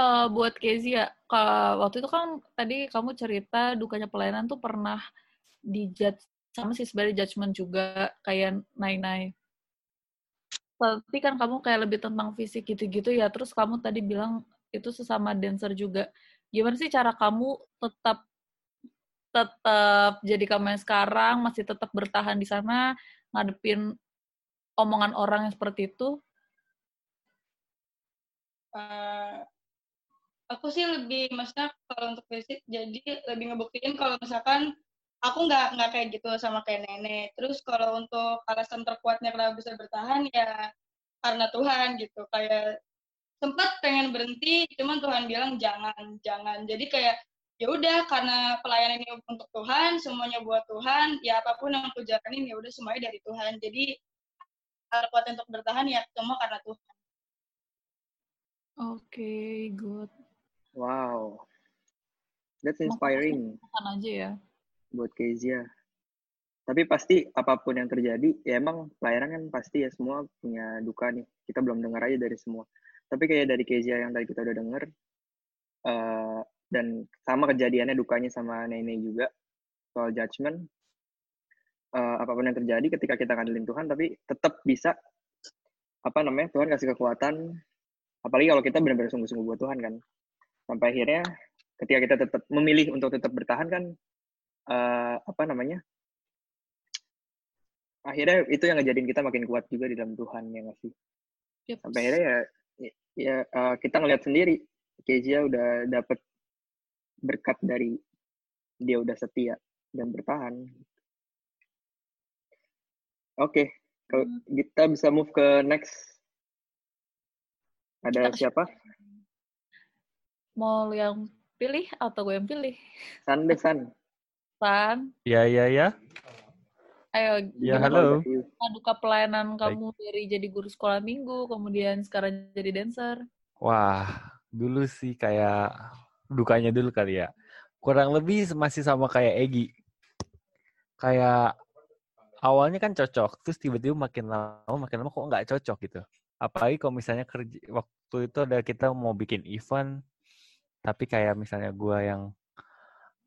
Eh, buat Kezia, kalau waktu itu kan tadi kamu cerita dukanya pelayanan tuh pernah dijudge sama sih sebenarnya judgement juga kayak Nai-Nai. Tapi kan kamu kayak lebih tentang fisik gitu-gitu ya. Terus kamu tadi bilang itu sesama dancer juga. Gimana sih cara kamu tetap tetap jadi kamu yang sekarang masih tetap bertahan di sana ngadepin omongan orang yang seperti itu? eh, aku sih lebih maksudnya kalau untuk basic jadi lebih ngebuktiin kalau misalkan aku nggak nggak kayak gitu sama kayak nenek. Terus kalau untuk alasan terkuatnya kenapa bisa bertahan ya karena Tuhan gitu. Kayak sempat pengen berhenti cuman Tuhan bilang jangan jangan. Jadi kayak ya udah karena pelayanan ini untuk Tuhan semuanya buat Tuhan ya apa pun yang aku jalanin ya udah semuanya dari Tuhan. Jadi kuat untuk bertahan ya semua karena Tuhan. Oke, good. Wow. That's inspiring Makan aja ya. buat Kezia. Tapi pasti apa pun yang terjadi, ya emang pelayanan kan pasti ya semua punya duka nih. Kita belum dengar aja dari semua. Tapi kayak dari Kezia yang tadi kita udah denger, eh, dan sama kejadiannya dukanya sama Nenek juga, soal judgment, eh, apa pun yang terjadi ketika kita ngandelin Tuhan, tapi tetap bisa, apa namanya, Tuhan kasih kekuatan, apalagi kalau kita benar-benar sungguh-sungguh buat Tuhan kan. Sampai akhirnya ketika kita tetap memilih untuk tetap bertahan kan, eh, apa namanya, akhirnya itu yang ngejadiin kita makin kuat juga di dalam Tuhan ya nggak sih? Yep. sampai akhirnya ya ya eh, kita ngeliat sendiri Kezia udah dapet berkat dari dia udah setia dan bertahan. Oke kalau kita bisa move ke next. Ada Kita- siapa Mau lu yang pilih atau gue yang pilih? San deh San San, Ya, ya, ya. ayo Ya, halo. duka pelayanan Baik. kamu dari jadi guru sekolah minggu, kemudian sekarang jadi dancer? Wah, dulu sih kayak dukanya dulu kali ya. Kurang lebih masih sama kayak Egi. Kayak awalnya kan cocok, terus tiba-tiba makin lama makin lama kok nggak cocok gitu. Apalagi kalau misalnya kerja waktu itu ada kita mau bikin event, tapi kayak misalnya gua yang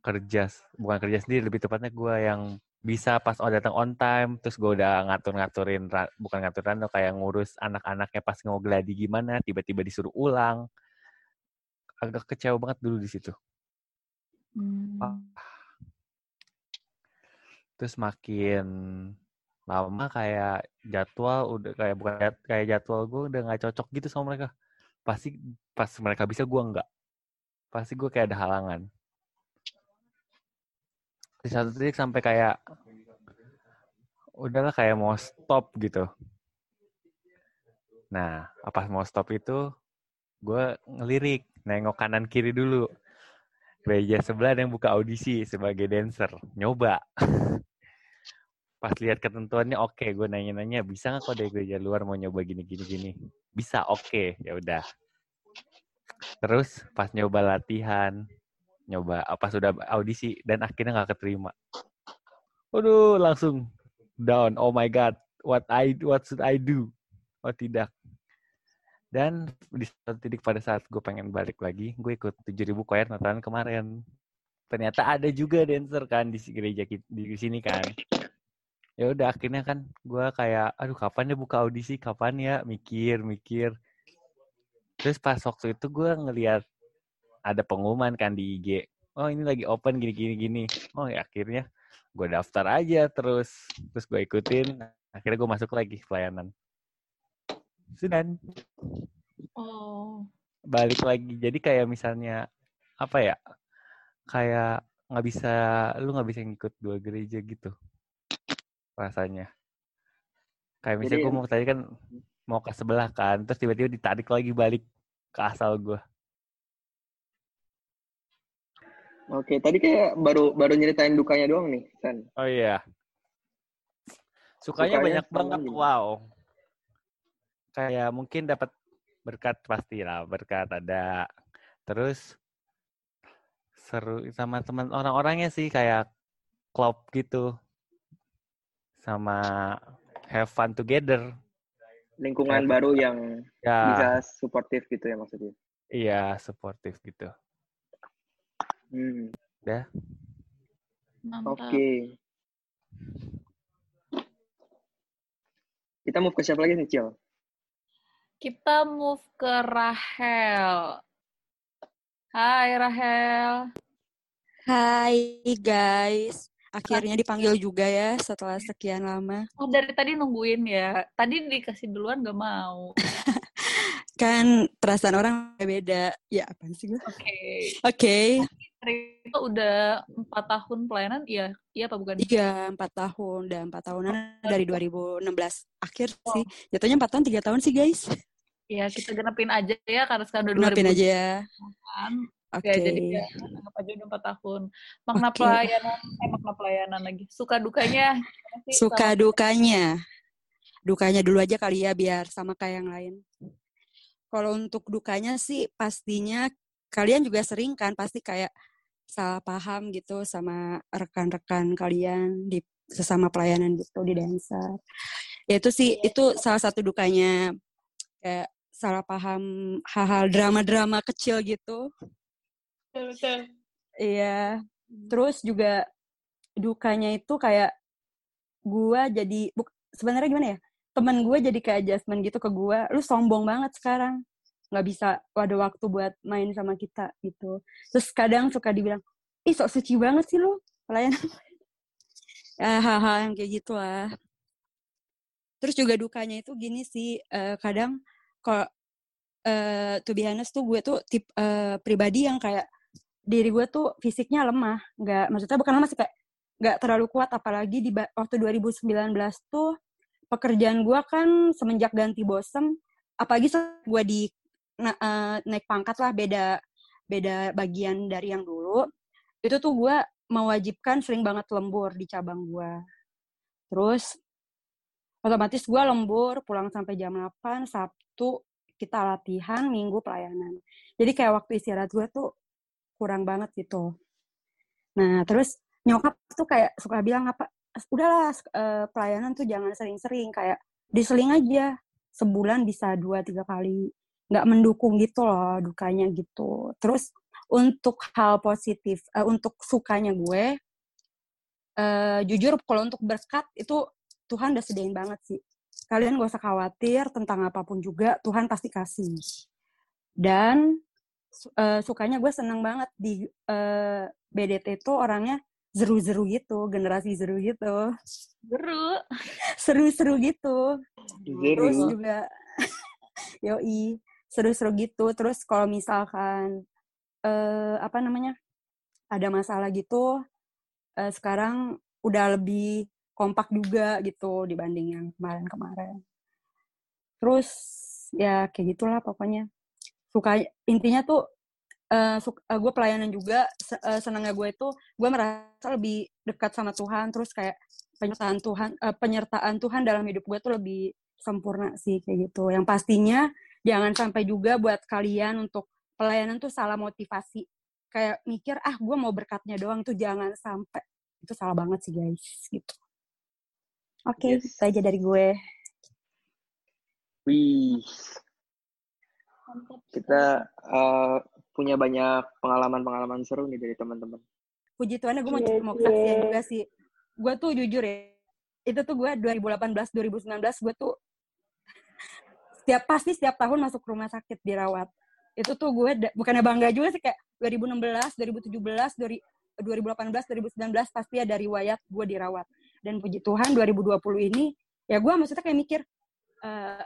kerja, bukan kerja sendiri, lebih tepatnya gua yang bisa pas oh datang on time, terus gue udah ngatur-ngaturin, bukan ngaturin, kayak ngurus anak-anaknya pas mau gladi gimana, tiba-tiba disuruh ulang. Agak kecewa banget dulu di situ. Hmm. Terus makin lama kayak jadwal udah kayak bukan kayak jadwal gue udah nggak cocok gitu sama mereka. Pasti pas mereka bisa gue nggak. Pasti gue kayak ada halangan. Di satu titik sampai kayak udahlah kayak mau stop gitu. Nah, pas mau stop itu gue ngelirik, nengok kanan kiri dulu. Gereja sebelah ada yang buka audisi sebagai dancer, nyoba. Pas lihat ketentuannya oke, gue nanya-nanya bisa nggak kok dari gereja luar mau nyoba gini gini gini. Bisa, oke, ya udah. Terus pas nyoba latihan, nyoba apa sudah audisi dan akhirnya nggak keterima. Waduh, langsung down. Oh my god, what I what should I do? Oh tidak. Dan di satu titik pada saat gue pengen balik lagi, gue ikut 7000 choir Natalan kemarin. Ternyata ada juga dancer kan di gereja di sini kan. Ya udah akhirnya kan gue kayak, aduh kapan ya buka audisi, kapan ya mikir mikir. Terus pas waktu itu gue ngeliat ada pengumuman kan di IG. Oh ini lagi open gini gini gini. Oh ya akhirnya gue daftar aja terus terus gue ikutin. Akhirnya gue masuk lagi pelayanan. Sudah Oh, balik lagi jadi kayak misalnya apa ya kayak nggak bisa lu nggak bisa ngikut dua gereja gitu rasanya kayak misalnya gue mau tadi kan mau ke sebelah kan terus tiba-tiba ditarik lagi balik ke asal gue oke tadi kayak baru baru nyeritain dukanya doang nih San. Oh iya. Sukanya, Sukanya banyak banget gimana? wow. Kayak mungkin dapat berkat pasti lah berkat ada. Terus seru sama teman orang-orangnya sih kayak klub gitu sama have fun together lingkungan Kayak- baru yang ya bisa suportif gitu ya maksudnya iya suportif gitu hmm. mantap. oke kita move ke siapa lagi nih Cil Kita move ke Rahel. Hai Rahel. Hai guys, akhirnya dipanggil juga ya setelah sekian lama. Oh dari tadi nungguin ya. Tadi dikasih duluan gak mau. kan perasaan orang beda. Ya apa sih gue? Oke. Oke. Itu udah empat tahun pelayanan, iya, iya apa bukan? Iya, empat tahun. Dan empat tahunan dari 2016 akhir sih. Jatuhnya empat tahun, tiga tahun sih guys. Iya, kita genepin aja ya, karena sekarang udah Genepin 2000 aja ya. kan. Oke. Ya, jadi ya, anggap aja udah empat tahun. Makna Oke. pelayanan, eh makna pelayanan lagi. Suka dukanya. sih Suka sama- dukanya. Dukanya dulu aja kali ya biar sama kayak yang lain. Kalau untuk dukanya sih pastinya kalian juga sering kan pasti kayak salah paham gitu sama rekan-rekan kalian di sesama pelayanan gitu di dancer. Ya itu sih itu salah satu dukanya kayak salah paham hal-hal drama-drama kecil gitu. Betul. Iya. Terus juga dukanya itu kayak gua jadi buk, sebenarnya gimana ya? Temen gue jadi kayak adjustment gitu ke gua. Lu sombong banget sekarang. nggak bisa ada waktu buat main sama kita gitu. Terus kadang suka dibilang, ih sok suci banget sih lu pelayanan. ya, hal-hal yang kayak gitu lah. Terus juga dukanya itu gini sih, eh, kadang kalau eh to be honest tuh gue tuh tip eh, pribadi yang kayak diri gue tuh fisiknya lemah, nggak maksudnya bukan lemah sih kayak nggak terlalu kuat. Apalagi di waktu 2019 tuh pekerjaan gue kan semenjak ganti bosen apalagi gue di na- eh, naik pangkat lah beda beda bagian dari yang dulu itu tuh gue mewajibkan sering banget lembur di cabang gue. Terus otomatis gue lembur pulang sampai jam 8 Sabtu kita latihan Minggu pelayanan. Jadi kayak waktu istirahat gue tuh kurang banget gitu. Nah terus nyokap tuh kayak suka bilang apa udahlah eh, pelayanan tuh jangan sering-sering kayak diseling aja sebulan bisa dua tiga kali. Nggak mendukung gitu loh dukanya gitu. Terus untuk hal positif eh, untuk sukanya gue eh, jujur kalau untuk berkat itu Tuhan udah sediain banget sih. Kalian gak usah khawatir tentang apa pun juga Tuhan pasti kasih. Dan eh, sukanya gue seneng banget di eh, BDT itu orangnya zeru-zeru gitu generasi zeru gitu. Seru. seru-seru gitu. Terus Zeru. juga yoi seru-seru gitu. Terus kalau misalkan eh apa namanya ada masalah gitu eh, sekarang udah lebih kompak juga gitu dibanding yang kemarin-kemarin. Terus ya kayak gitulah pokoknya suka intinya tuh eh gue pelayanan juga se- eh, senangnya gue itu gue merasa lebih dekat sama Tuhan terus kayak penyertaan Tuhan eh, penyertaan Tuhan dalam hidup gue tuh lebih sempurna sih kayak gitu. Yang pastinya jangan sampai juga buat kalian untuk pelayanan tuh salah motivasi. Kayak mikir ah gue mau berkatnya doang tuh jangan sampai. Itu salah banget sih guys gitu. Oke Yes. itu aja dari gue. Wih, kita eh, punya banyak pengalaman-pengalaman seru nih dari teman-teman. puji Tuhan gue mau, Iya, mau kesaksian juga sih. Gue tuh jujur ya itu tuh gue 2018 2019 gue tuh setiap pasti setiap tahun masuk rumah sakit dirawat. Itu tuh gue bukannya bangga juga sih kayak 2016 2017 dari 2018 2019 pasti ada riwayat gue dirawat. Dan puji Tuhan 2020 ini ya gue maksudnya kayak mikir eh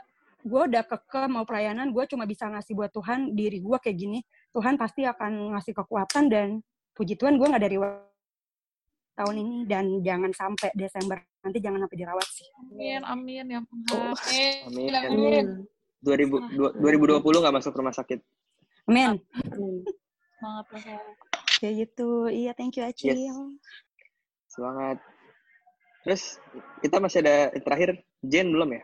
gue udah keke mau pelayanan gue cuma bisa ngasih buat Tuhan diri gue kayak gini Tuhan pasti akan ngasih kekuatan dan puji Tuhan gue nggak dari tahun ini dan jangan sampai Desember nanti jangan sampai dirawat sih. Amin, amin ya Tuhan. Amin. Amin. 2000, du- 2020 nggak masuk rumah sakit. Amin. Semangat. Kayak gitu. Iya, thank you Aci. Yes. Semangat. Terus kita masih ada yang terakhir, Jen belum ya?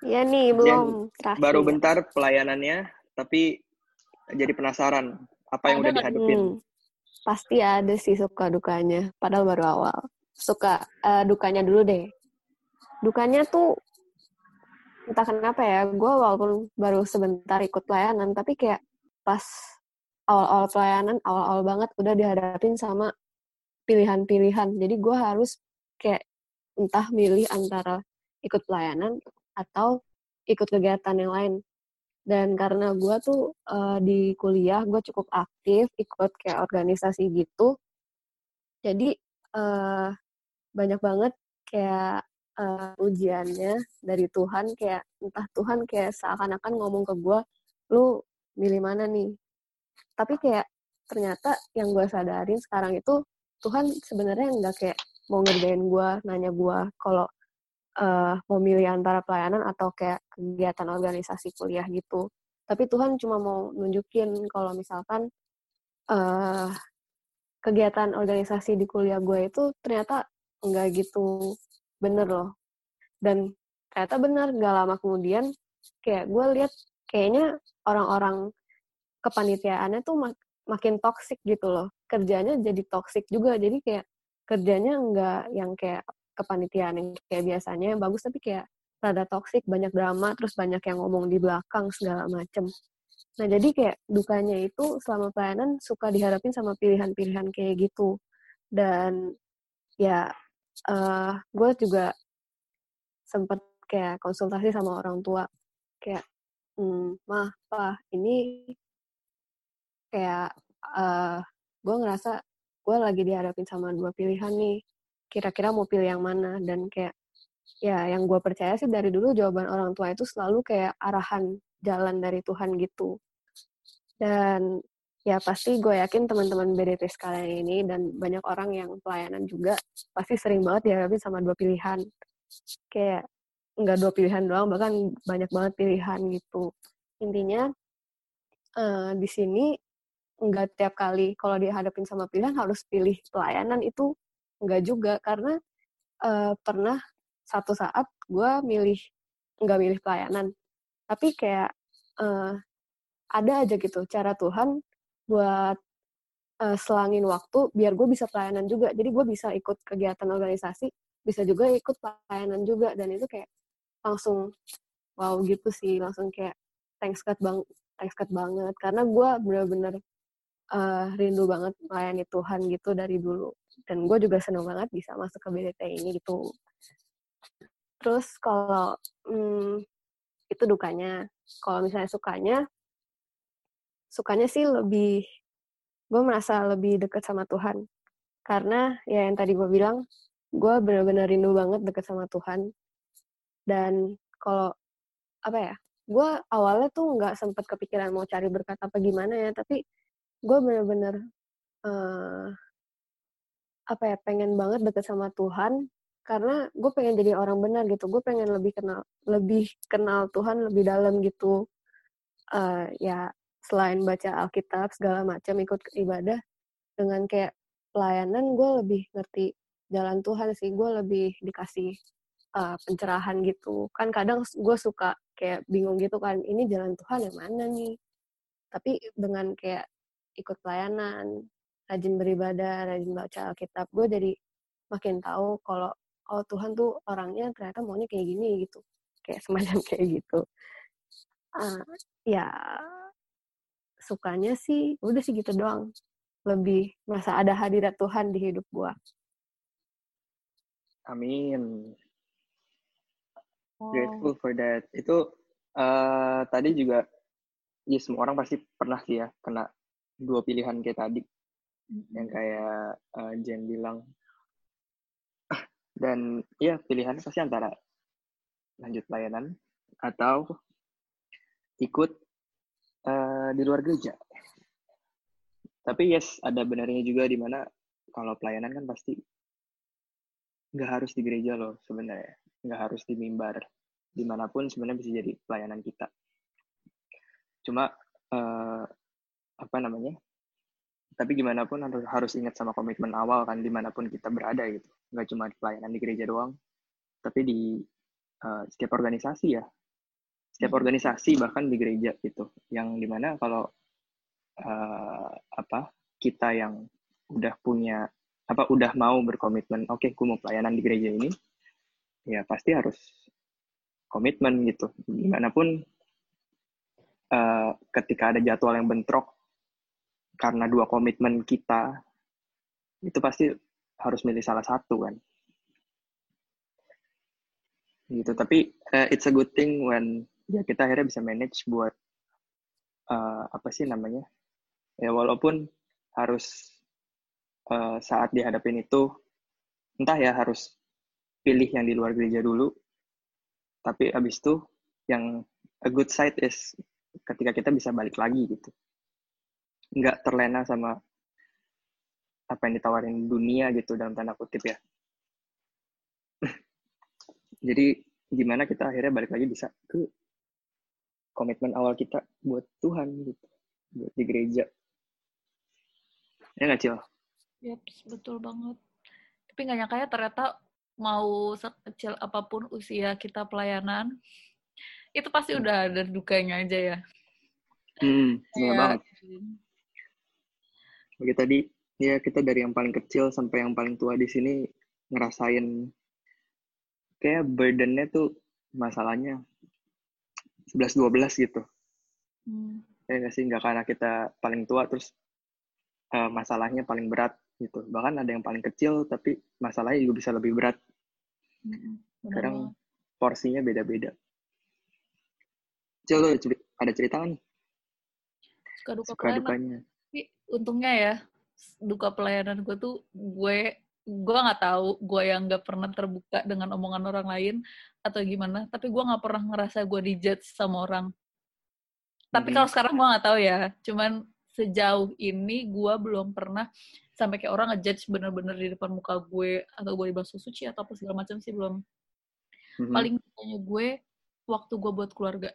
Iya nih, belum terakhir. Baru bentar pelayanannya, tapi jadi penasaran apa yang Ada udah dihadapin. Hmm, pasti ada sih suka dukanya, padahal baru awal. Suka eh, dukanya dulu deh. Dukanya tuh entah kenapa ya, gue walaupun baru sebentar ikut pelayanan, tapi kayak pas awal-awal pelayanan, awal-awal banget udah dihadapin sama pilihan-pilihan. Jadi gue harus kayak entah milih antara ikut pelayanan atau ikut kegiatan yang lain. Dan karena gue tuh eh, di kuliah gue cukup aktif ikut kayak organisasi gitu, jadi eh, banyak banget kayak uh, ujiannya dari Tuhan kayak entah Tuhan kayak seakan-akan ngomong ke gue lu milih mana nih tapi kayak ternyata yang gue sadarin sekarang itu Tuhan sebenarnya nggak kayak mau ngerjain gue nanya gue kalau uh, mau milih antara pelayanan atau kayak kegiatan organisasi kuliah gitu. Tapi Tuhan cuma mau nunjukin kalau misalkan uh, kegiatan organisasi di kuliah gue itu ternyata nggak gitu bener loh. Dan ternyata bener nggak lama kemudian kayak gue lihat kayaknya orang-orang kepanitiaannya tuh mak makin toksik gitu loh. Kerjanya jadi toksik juga. Jadi kayak kerjanya nggak yang kayak kepanitiaan yang kayak biasanya yang bagus tapi kayak rada toksik banyak drama terus banyak yang ngomong di belakang segala macem. Nah jadi kayak dukanya itu selama pelayanan suka dihadapin sama pilihan-pilihan kayak gitu. Dan ya uh, eh, gue juga sempet kayak konsultasi sama orang tua kayak hmm, mah pak ini kayak uh, gue ngerasa gue lagi dihadapin sama dua pilihan nih kira-kira mau pilih yang mana dan kayak ya yang gue percaya sih dari dulu jawaban orang tua itu selalu kayak arahan jalan dari Tuhan gitu. Dan ya pasti gue yakin teman-teman BDT sekalian ini dan banyak orang yang pelayanan juga pasti sering banget dihadapin sama dua pilihan. Kayak nggak dua pilihan doang bahkan banyak banget pilihan gitu. Intinya uh, di sini nggak tiap kali kalau dihadapin sama pilihan harus pilih pelayanan itu nggak juga karena uh, pernah satu saat gue milih nggak milih pelayanan. Tapi kayak uh, ada aja gitu cara Tuhan buat selangin waktu biar gue bisa pelayanan juga. Jadi gue bisa ikut kegiatan organisasi bisa juga ikut pelayanan juga. Dan itu kayak langsung wow gitu sih. Langsung kayak thanks God bang thanks God banget. Karena gue bener-bener uh, rindu banget melayani Tuhan gitu dari dulu dan gue juga seneng banget bisa masuk ke BDT ini gitu. Terus kalau hmm, itu dukanya. Kalau misalnya sukanya sukanya sih lebih gue merasa lebih dekat sama Tuhan. Karena ya yang tadi gue bilang gue benar-benar rindu banget deket sama Tuhan. Dan kalau apa ya gue awalnya tuh nggak sempet kepikiran mau cari berkat apa gimana ya tapi gue bener-bener uh, apa ya pengen banget deket sama Tuhan karena gue pengen jadi orang benar gitu gue pengen lebih kenal lebih kenal Tuhan lebih dalam gitu uh, ya selain baca Alkitab segala macam ikut ibadah dengan kayak pelayanan gue lebih ngerti jalan Tuhan sih gue lebih dikasih uh, pencerahan gitu. Kan kadang gue suka kayak bingung gitu kan, ini jalan Tuhan yang mana nih? Tapi dengan kayak ikut pelayanan, rajin beribadah, rajin baca Alkitab, gue jadi makin tahu kalau oh Tuhan tuh orangnya ternyata maunya kayak gini gitu, kayak semacam kayak gitu. Uh, ya sukanya sih udah sih gitu doang. Lebih merasa ada hadirat Tuhan di hidup gue. Amin. Grateful for that. Itu uh, tadi juga ya semua orang pasti pernah sih ya kena dua pilihan kayak tadi mm-hmm. yang kayak uh, Jen bilang dan ya pilihannya pasti antara lanjut pelayanan atau ikut uh, di luar gereja. Tapi yes ada benarnya juga di mana kalau pelayanan kan pasti nggak harus di gereja loh sebenarnya nggak harus di mimbar di mana pun sebenarnya bisa jadi pelayanan kita cuma uh, apa namanya tapi gimana pun harus harus ingat sama komitmen awal kan di mana pun kita berada gitu. Nggak cuma di pelayanan di gereja doang tapi di uh, setiap organisasi ya. Setiap hmm. organisasi bahkan di gereja gitu. Yang di mana kalau uh, apa kita yang udah punya apa udah mau berkomitmen oke okay, gue mau pelayanan di gereja ini ya pasti harus komitmen gitu. Gimana pun uh, ketika ada jadwal yang bentrok karena dua komitmen kita itu pasti harus milih salah satu kan. Gitu tapi uh, it's a good thing when ya kita akhirnya bisa manage buat uh, apa sih namanya ya walaupun harus uh, saat dihadapin itu entah ya harus pilih yang di luar gereja dulu tapi abis itu yang a good side is ketika kita bisa balik lagi gitu nggak terlena sama apa yang ditawarin dunia gitu dalam tanda kutip ya. Jadi gimana kita akhirnya balik lagi bisa ke komitmen awal kita buat Tuhan gitu buat di gereja. Ya nggak cil? Yap, betul banget. Tapi nggak nyangka ya ternyata mau sekecil apa pun usia kita pelayanan, itu pasti udah ada dukanya aja ya. hmm Kayak, banget Bagi tadi ya kita dari yang paling kecil sampai yang paling tua di sini ngerasain kayak burdennya tuh masalahnya 11-12 gitu. Hmm, ya nggak sih? Nggak karena kita paling tua terus eh, masalahnya paling berat gitu. Bahkan ada yang paling kecil tapi masalahnya juga bisa lebih berat. Mm, kadang banget. porsinya beda-beda. Cil, ada ceri- ada cerita nih? Suka duka suka dukanya untungnya ya, duka pelayanan gue tuh gue gue nggak tahu gue yang nggak pernah terbuka dengan omongan orang lain atau gimana tapi gue nggak pernah ngerasa gue dijudge sama orang. Tapi kalau sekarang gue nggak tahu ya cuman sejauh ini gue belum pernah sampai kayak orang ngejudge bener-bener di depan muka gue atau gue dibahas suci atau apa segala macam sih belum. Mhm. paling tanya gue waktu gue buat keluarga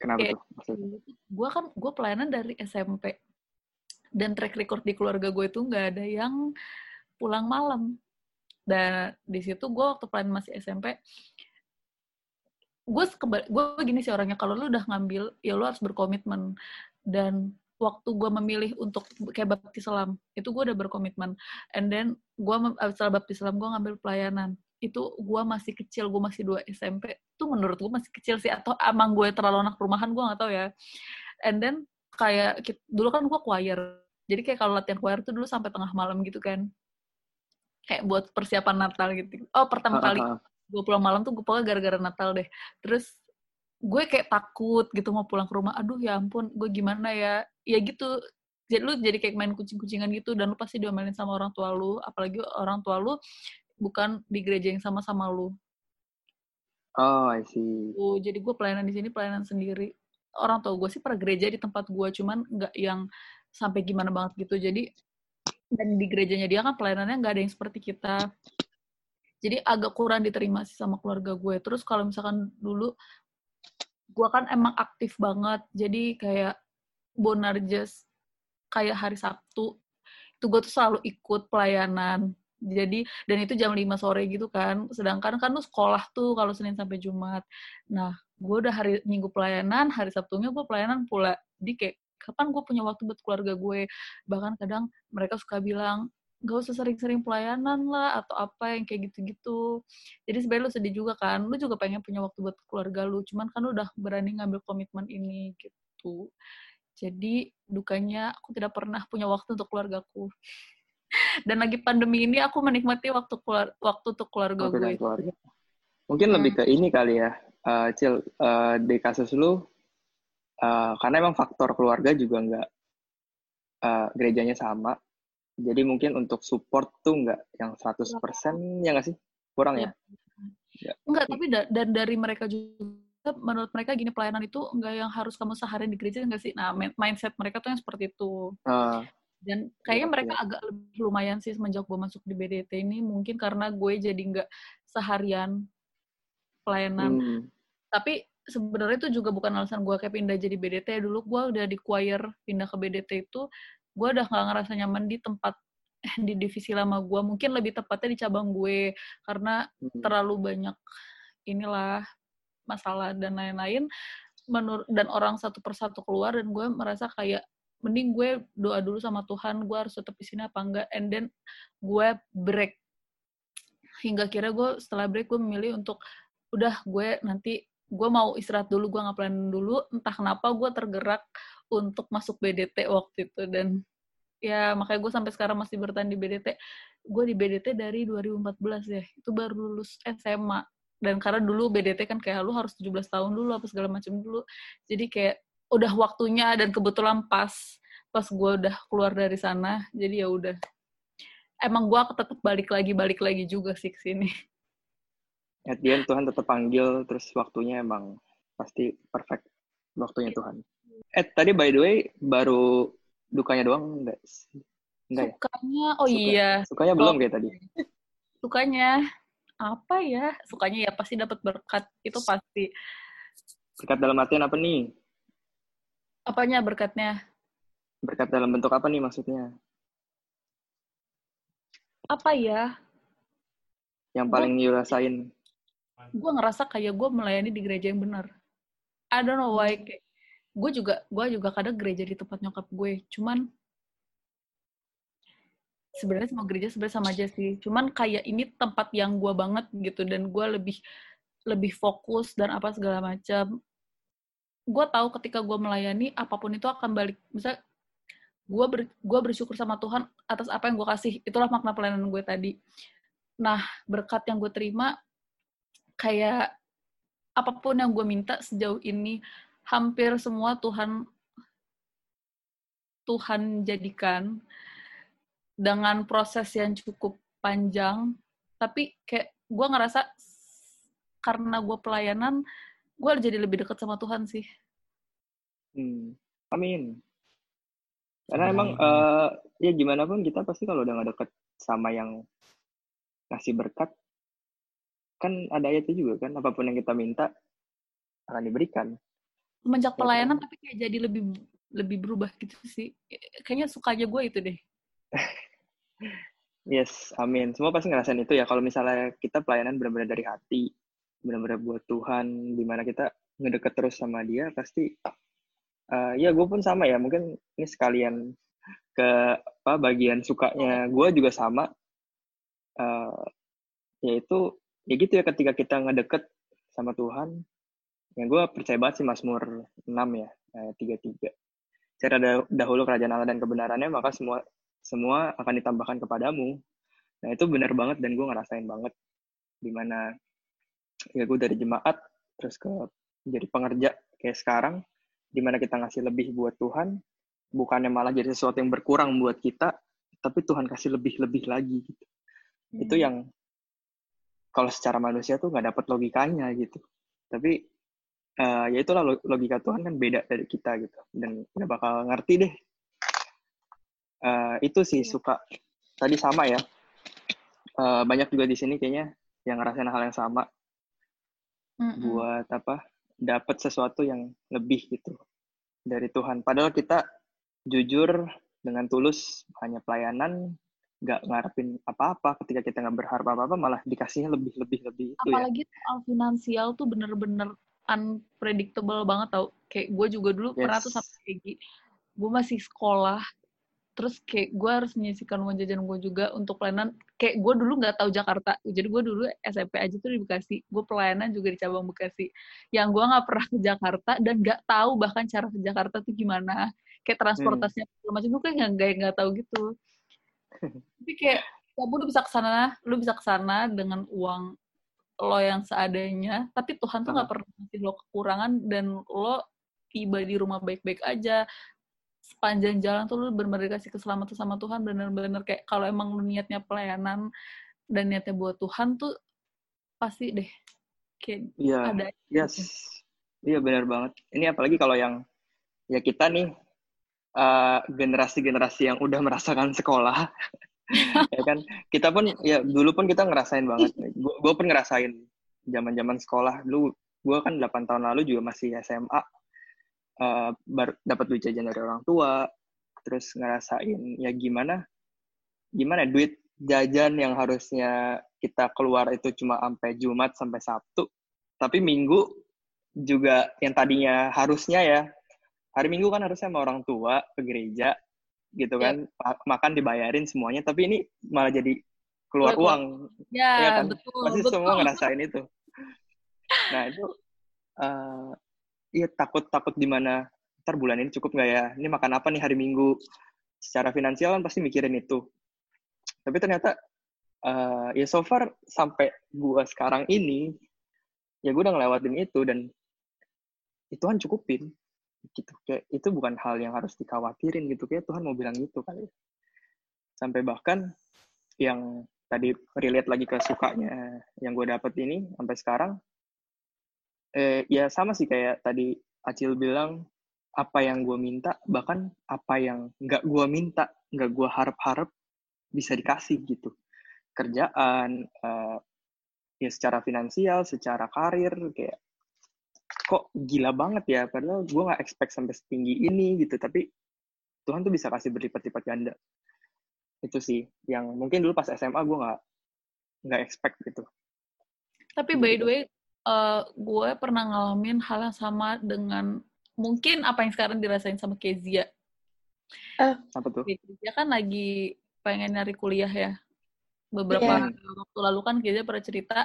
kenapa kayak tuh maksudnya? gue kan gue pelayanan dari SMP dan track record di keluarga gue itu nggak ada yang pulang malam. Dan di situ gue waktu pelayanan masih SMP gue gue gini sih orangnya kalau lu udah ngambil ya lu harus berkomitmen. Dan waktu gue memilih untuk kayak baptis Islam itu gue udah berkomitmen. And then gue setelah baptis Islam gue ngambil pelayanan itu gue masih kecil gue masih dua SMP itu menurut gue masih kecil sih atau emang gue terlalu anak rumahan gue nggak tahu ya. And then kayak dulu kan gue choir jadi kayak kalau latihan choir tuh dulu sampai tengah malam gitu kan. Kayak buat persiapan Natal gitu. Oh pertama kali gue pulang malam tuh gue pokoknya gara-gara Natal deh. Terus gue kayak takut gitu mau pulang ke rumah aduh ya ampun gue gimana ya? Ya gitu. Jadi lu jadi kayak main kucing-kucingan gitu dan lu pasti diomelin sama orang tua lu apalagi orang tua lu bukan di gereja yang sama sama lu. Oh I see. Tuh, jadi gue pelayanan di sini pelayanan sendiri. Orang tua gue sih pernah gereja di tempat gue cuman nggak yang sampai gimana banget gitu. Jadi dan di gerejanya dia kan pelayanannya nggak ada yang seperti kita. Jadi agak kurang diterima sih sama keluarga gue terus kalau misalkan dulu gue kan emang aktif banget. Jadi kayak bonarjes kayak hari Sabtu itu gue tuh selalu ikut pelayanan jadi dan itu jam 5 sore gitu kan. Sedangkan kan lu sekolah tuh kalau Senin sampai Jumat. Nah gue udah hari Minggu pelayanan hari Sabtunya gue pelayanan pula. Jadi kayak kapan gue punya waktu buat keluarga gue? Bahkan kadang mereka suka bilang gak usah sering-sering pelayanan lah atau apa yang kayak gitu-gitu. Jadi sebenarnya lu sedih juga kan. Lu juga pengen punya waktu buat keluarga lu. Cuman kan lu udah berani ngambil komitmen ini gitu. Jadi dukanya aku tidak pernah punya waktu untuk keluargaku dan lagi pandemi ini aku menikmati waktu keluar waktu untuk keluarga Waktu gue keluarga mungkin Hmm. lebih ke ini kali ya eh, Cil eh, di kasus lu eh, karena emang faktor keluarga juga nggak eh, gerejanya sama jadi mungkin untuk support tuh nggak yang 100% ya nggak sih kurang ya Ya. Enggak, tapi da- dan dari mereka juga menurut mereka gini pelayanan itu enggak yang harus kamu seharian di gereja enggak sih? Nah, min- mindset mereka tuh yang seperti itu. Eh, Dan kayaknya Iya, mereka iya. agak lebih lumayan sih semenjak gue masuk di BDT ini mungkin karena gue jadi enggak seharian pelayanan. hmm, Tapi sebenarnya itu juga bukan alasan gue kayak pindah jadi BDT. Dulu gue udah di choir pindah ke BDT itu gue udah nggak ngerasa nyaman di tempat di divisi lama gue. Mungkin lebih tepatnya di cabang gue karena hmm. terlalu banyak inilah masalah dan lain-lain menurut dan orang satu persatu keluar dan gue merasa kayak mending gue doa dulu sama Tuhan gue harus tetap di sini apa enggak and then gue break. Hingga kira gue setelah break gue memilih untuk udah gue nanti gue mau istirahat dulu gue nggak plan dulu entah kenapa gue tergerak untuk masuk BDT waktu itu. Dan ya makanya gue sampai sekarang masih bertahan di BDT gue di BDT dari 2014 ya itu baru lulus SMA dan karena dulu BDT kan kayak lu harus 17 tahun dulu apa segala macam dulu. Jadi kayak udah waktunya dan kebetulan pas pas gue udah keluar dari sana jadi ya udah emang gue tetap balik lagi balik lagi juga sih ke sini At the end Tuhan tetap panggil, terus waktunya emang pasti perfect waktunya Tuhan. Eh, tadi by the way, baru dukanya doang enggak? Enggak ya? sukanya oh Suka- iya Sukanya belum kayak tadi. sukanya apa ya sukanya ya pasti dapat berkat itu pasti Berkat dalam artian apa nih? Apanya berkatnya? Berkat dalam bentuk apa nih maksudnya? apa ya? Yang Gua- paling dirasain? gue ngerasa kayak gue melayani di gereja yang benar. I don't know why gue juga gue juga kadang gereja di tempat nyokap gue. Cuman sebenarnya semua gereja sebenarnya sama aja sih. Cuman kayak ini tempat yang gue banget gitu dan gue lebih lebih fokus dan apa segala macam gue tahu ketika gue melayani apa pun itu akan balik. Misal gue ber, gue bersyukur sama Tuhan atas apa yang gue kasih. Itulah makna pelayanan gue tadi. Nah berkat yang gue terima kayak apa pun yang gue minta sejauh ini hampir semua Tuhan Tuhan jadikan dengan proses yang cukup panjang. Tapi kayak gue ngerasa karena gue pelayanan gue jadi lebih dekat sama Tuhan sih Hmm. Amin. Karena emang eh, ya gimana pun kita pasti kalau udah gak deket sama yang ngasih berkat, kan ada ayatnya juga kan, apa pun yang kita minta akan diberikan. semenjak Ya kan? pelayanan tapi kayak jadi lebih lebih berubah gitu sih kayaknya suka aja gue itu deh Yes, amin. Semua pasti ngerasain itu ya. Kalau misalnya kita pelayanan benar-benar dari hati, benar-benar buat Tuhan, di mana kita ngedeket terus sama Dia, pasti eh, ya gue pun sama ya. Mungkin ini sekalian ke apa bagian sukanya gue juga sama. Eh, yaitu ya gitu ya ketika kita ngedeket sama Tuhan, ya gue percaya banget sih Mazmur 6 ya, ayat 33. Cara dahulu kerajaan Allah dan kebenarannya, maka semua semua akan ditambahkan kepadamu. Nah itu benar banget dan gue ngerasain banget di mana ya gue dari jemaat terus ke jadi pengerja kayak sekarang di mana kita ngasih lebih buat Tuhan bukannya malah jadi sesuatu yang berkurang buat kita tapi Tuhan kasih lebih-lebih lagi gitu. Itu yang kalau secara manusia tuh nggak dapat logikanya gitu. Tapi eh, ya itulah lo- logika Tuhan kan beda dari kita gitu dan nggak bakal ngerti deh. Eh, itu sih suka tadi sama ya. Eh, banyak juga di sini kayaknya yang ngerasain hal yang sama Mm-mm. buat apa dapat sesuatu yang lebih gitu dari Tuhan. Padahal kita jujur dengan tulus hanya pelayanan nggak ngarepin apa-apa. Ketika kita nggak berharap apa-apa malah dikasihnya lebih lebih lebih itu ya. Apalagi soal finansial tuh bener-bener unpredictable banget tau. Kayak gue juga dulu pernah tuh Yes. sama kayak gue masih sekolah terus kayak gue harus menyisikan uang jajan gue juga untuk pelayanan. Kayak gue dulu nggak tahu Jakarta. Jadi gue dulu SMP aja tuh di Bekasi. Gue pelayanan juga di cabang Bekasi. Yang gue nggak pernah ke Jakarta dan nggak tahu bahkan cara ke Jakarta tuh gimana. Kayak transportasinya segala macam. Tuh kayak nggak nggak tahu gitu. Tapi kayak kamu lu bisa ke sana lu bisa ke sana dengan uang lo yang seadanya. Tapi Tuhan tuh nggak pernah ngasih lo kekurangan dan lo tiba di rumah baik-baik aja sepanjang jalan tuh lu benar-benar dikasih keselamatan sama Tuhan benar-benar kayak kalau emang lu niatnya pelayanan dan niatnya buat Tuhan tuh pasti deh kayak Iya, ada yes, iya benar banget. Ini apalagi kalau yang ya kita nih eh, generasi-generasi yang udah merasakan sekolah, ya kan? Kita pun ya dulu pun kita ngerasain banget. Gue pun ngerasain zaman-zaman sekolah dulu. Gue kan 8 tahun lalu juga masih SMA, baru dapat duit jajan dari orang tua, terus ngerasain ya gimana, gimana ya, duit jajan yang harusnya kita keluar itu cuma sampai Jumat sampai Sabtu, tapi Minggu juga yang tadinya harusnya ya hari Minggu kan harusnya sama orang tua ke gereja gitu kan Ma- makan dibayarin semuanya tapi ini malah jadi keluar Keluar- uang. Ya, Iya kan? betul pasti betul. semua ngerasain itu. Nah itu eh iya takut takut di mana ntar bulan ini cukup nggak ya? Ini makan apa nih hari Minggu? Secara finansial kan pasti mikirin itu. Tapi ternyata eh ya so far sampai gua sekarang ini ya gue udah ngelewatin itu dan itu kan cukupin gitu. Kayak itu bukan hal yang harus dikhawatirin gitu. Kayak Tuhan mau bilang gitu kali ya. sampai bahkan yang tadi relate lagi ke sukanya yang gue dapet ini sampai sekarang eh, ya sama sih kayak tadi Acil bilang apa yang gue minta bahkan apa yang nggak gue minta nggak gue harap-harap bisa dikasih gitu. Kerjaan uh, ya secara finansial secara karir kayak kok gila banget ya padahal gue nggak expect sampai setinggi ini gitu tapi Tuhan tuh bisa kasih berlipat-lipat ganda. Itu sih yang mungkin dulu pas SMA gue nggak nggak expect gitu. Tapi by the way uh, gue pernah ngalamin hal yang sama dengan mungkin apa yang sekarang dirasain sama Kezia. Uh, apa tuh? Kezia kan lagi pengen nyari kuliah ya. Beberapa yeah. waktu lalu kan Kezia pernah cerita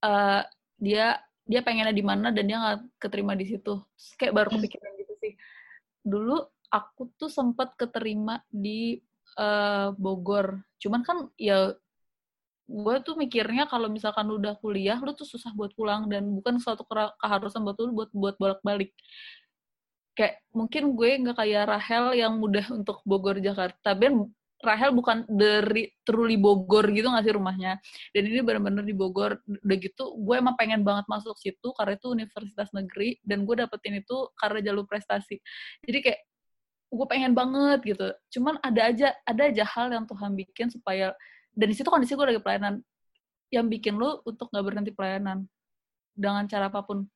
uh, dia dia pengennya di mana dan dia nggak keterima di situ. Terus kayak baru hmm. kepikiran gitu sih. Dulu aku tuh sempat keterima di uh, Bogor. Cuman kan ya gue tuh mikirnya kalau misalkan lu udah kuliah lu tuh susah buat pulang dan bukan suatu keharusan buat lu buat buat bolak balik kayak mungkin gue nggak kayak Rahel yang mudah untuk Bogor Jakarta. Ben Rahel bukan dari truly Bogor gitu nggak sih rumahnya? Dan ini benar-benar di Bogor. Udah gitu gue emang pengen banget masuk situ karena itu universitas negeri dan gue dapetin itu karena jalur prestasi. Jadi kayak gue pengen banget gitu. Cuman ada aja ada aja hal yang Tuhan bikin supaya dan di situ kondisi gue lagi pelayanan. Yang bikin lo untuk nggak berhenti pelayanan. Dengan cara apa pun.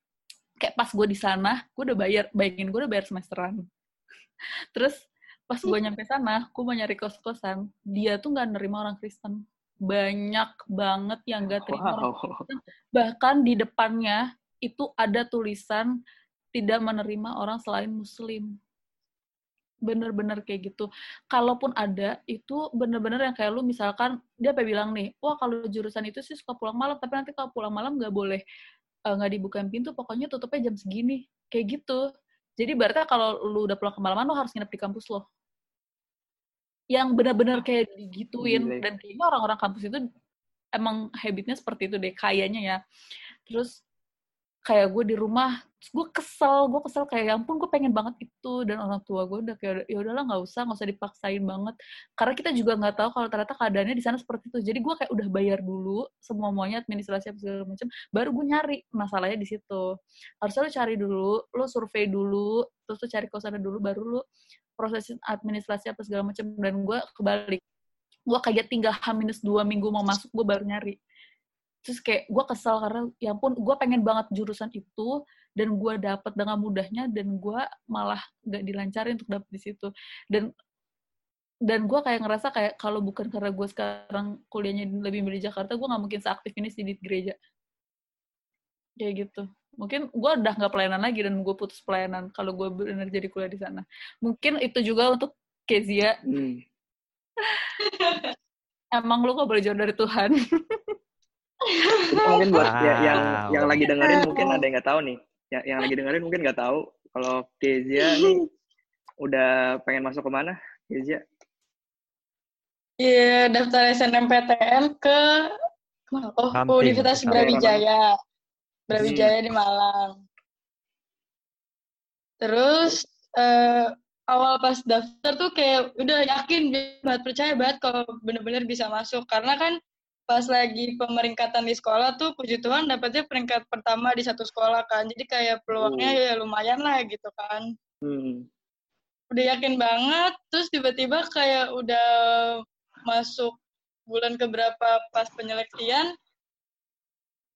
Kayak pas gue di sana gue udah bayar bayangin gue udah bayar semesteran. Terus pas gue nyampe sana gue mau nyari kos kosan dia tuh nggak nerima orang Kristen. Banyak banget yang gak terima wow. orang Kristen. Bahkan di depannya itu ada tulisan tidak menerima orang selain Muslim bener-bener kayak gitu. Kalaupun ada, itu bener-bener yang kayak lu misalkan, dia apa bilang nih, wah kalau jurusan itu sih suka pulang malam, tapi nanti kalau pulang malam nggak boleh, eh, nggak uh, dibukain pintu, pokoknya tutupnya jam segini. Kayak gitu. Jadi berarti kalau lu udah pulang kemalaman, lu harus nginep di kampus lo yang benar-benar kayak digituin Gile. dan kayaknya orang-orang kampus itu emang habitnya seperti itu deh kayaknya ya terus kayak gue di rumah gue kesel gue kesel kayak ya ampun gue pengen banget itu. Dan orang tua gue udah kayak ya udahlah nggak usah nggak usah dipaksain banget. Karena kita juga nggak tahu kalau ternyata keadaannya di sana seperti itu. Jadi gue kayak udah bayar dulu semua semuanya administrasi apa segala macam baru gue nyari masalahnya di situ. Harusnya lo cari dulu lo survei dulu terus lo cari kosan dulu baru lo proses administrasi apa segala macam dan gue kebalik. Gue kayak tinggal h minus dua minggu mau masuk gue baru nyari terus kayak gue kesel karena ya pun gue pengen banget jurusan itu dan gue dapet dengan mudahnya dan gue malah gak dilancarin untuk dapet di situ. Dan dan gue kayak ngerasa kayak kalau bukan karena gue sekarang kuliahnya lebih milih Jakarta gue nggak mungkin seaktif ini sih di gereja. Kayak gitu. Mungkin gue udah nggak pelayanan lagi dan gue putus pelayanan kalau gue benar jadi kuliah di sana. Mungkin itu juga untuk Kezia. Hmm. emang lu gak boleh jauh dari Tuhan mungkin buat wow. ya, yang yang lagi dengerin mungkin ada yang nggak tahu nih yang yang lagi dengerin mungkin nggak tahu kalau Kezia nih udah pengen masuk ke mana Kezia Iya, yeah, daftar SNMPTN ke oh, Universitas Brawijaya. Brawijaya di Malang. Terus uh, awal pas daftar tuh kayak udah yakin banget percaya banget kalau bener-bener bisa masuk karena kan pas lagi pemeringkatan di sekolah tuh puji Tuhan dapetnya peringkat pertama di satu sekolah kan jadi kayak peluangnya hmm. ya lumayan lah gitu kan hmm. udah yakin banget terus tiba-tiba kayak udah masuk bulan keberapa pas penyeleksian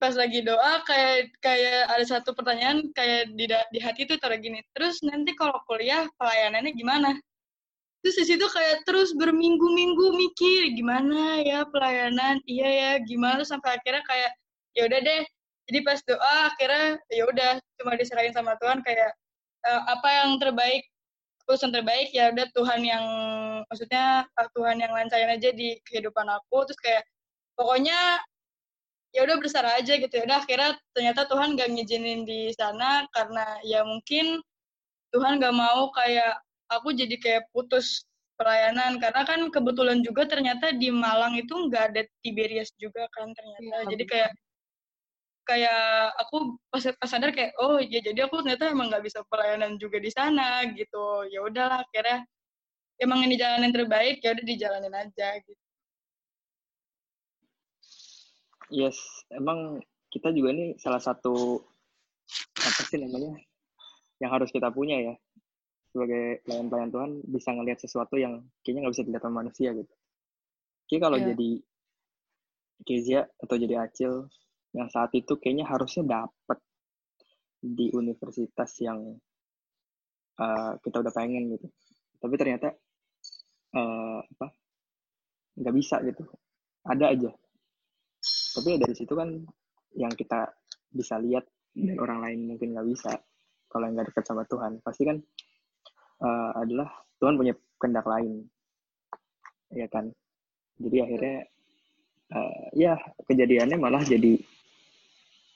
pas lagi doa kayak kayak ada satu pertanyaan kayak di di hati itu taruh gini terus nanti kalau kuliah pelayanannya gimana terus di situ kayak terus berminggu-minggu mikir gimana ya pelayanan? Iya ya gimana? Sampai akhirnya kayak ya udah deh. Jadi pas doa akhirnya ya udah cuma diserahin sama Tuhan kayak uh, apa yang terbaik? Keputusan terbaik? Ya udah Tuhan yang maksudnya Tuhan yang lancarin aja di kehidupan aku. Terus kayak pokoknya ya udah bersara aja gitu. Ya udah akhirnya ternyata Tuhan gak ngizinin di sana karena ya mungkin Tuhan gak mau kayak aku jadi kayak putus pelayanan. Karena kan kebetulan juga ternyata di Malang itu nggak ada Tiberias juga kan ternyata. Ya, jadi kayak kayak aku pas, pas sadar kayak oh ya jadi aku ternyata emang nggak bisa pelayanan juga di sana gitu. Ya udahlah akhirnya emang ini jalan yang terbaik ya udah dijalanin aja gitu. Yes emang kita juga ini salah satu apa sih namanya yang harus kita punya ya sebagai pelayan-pelayan Tuhan bisa ngelihat sesuatu yang kayaknya nggak bisa dilihat sama manusia gitu. Oke kalau Iya. jadi Kezia atau jadi Acil yang saat itu kayaknya harusnya dapat di universitas yang uh, kita udah pengen gitu. Tapi ternyata uh, apa nggak bisa gitu. Ada aja. Tapi ya dari situ kan yang kita bisa lihat dan orang lain mungkin nggak bisa kalau yang nggak dekat sama Tuhan pasti kan uh, adalah Tuhan punya kehendak lain ya kan jadi akhirnya uh, ya kejadiannya malah jadi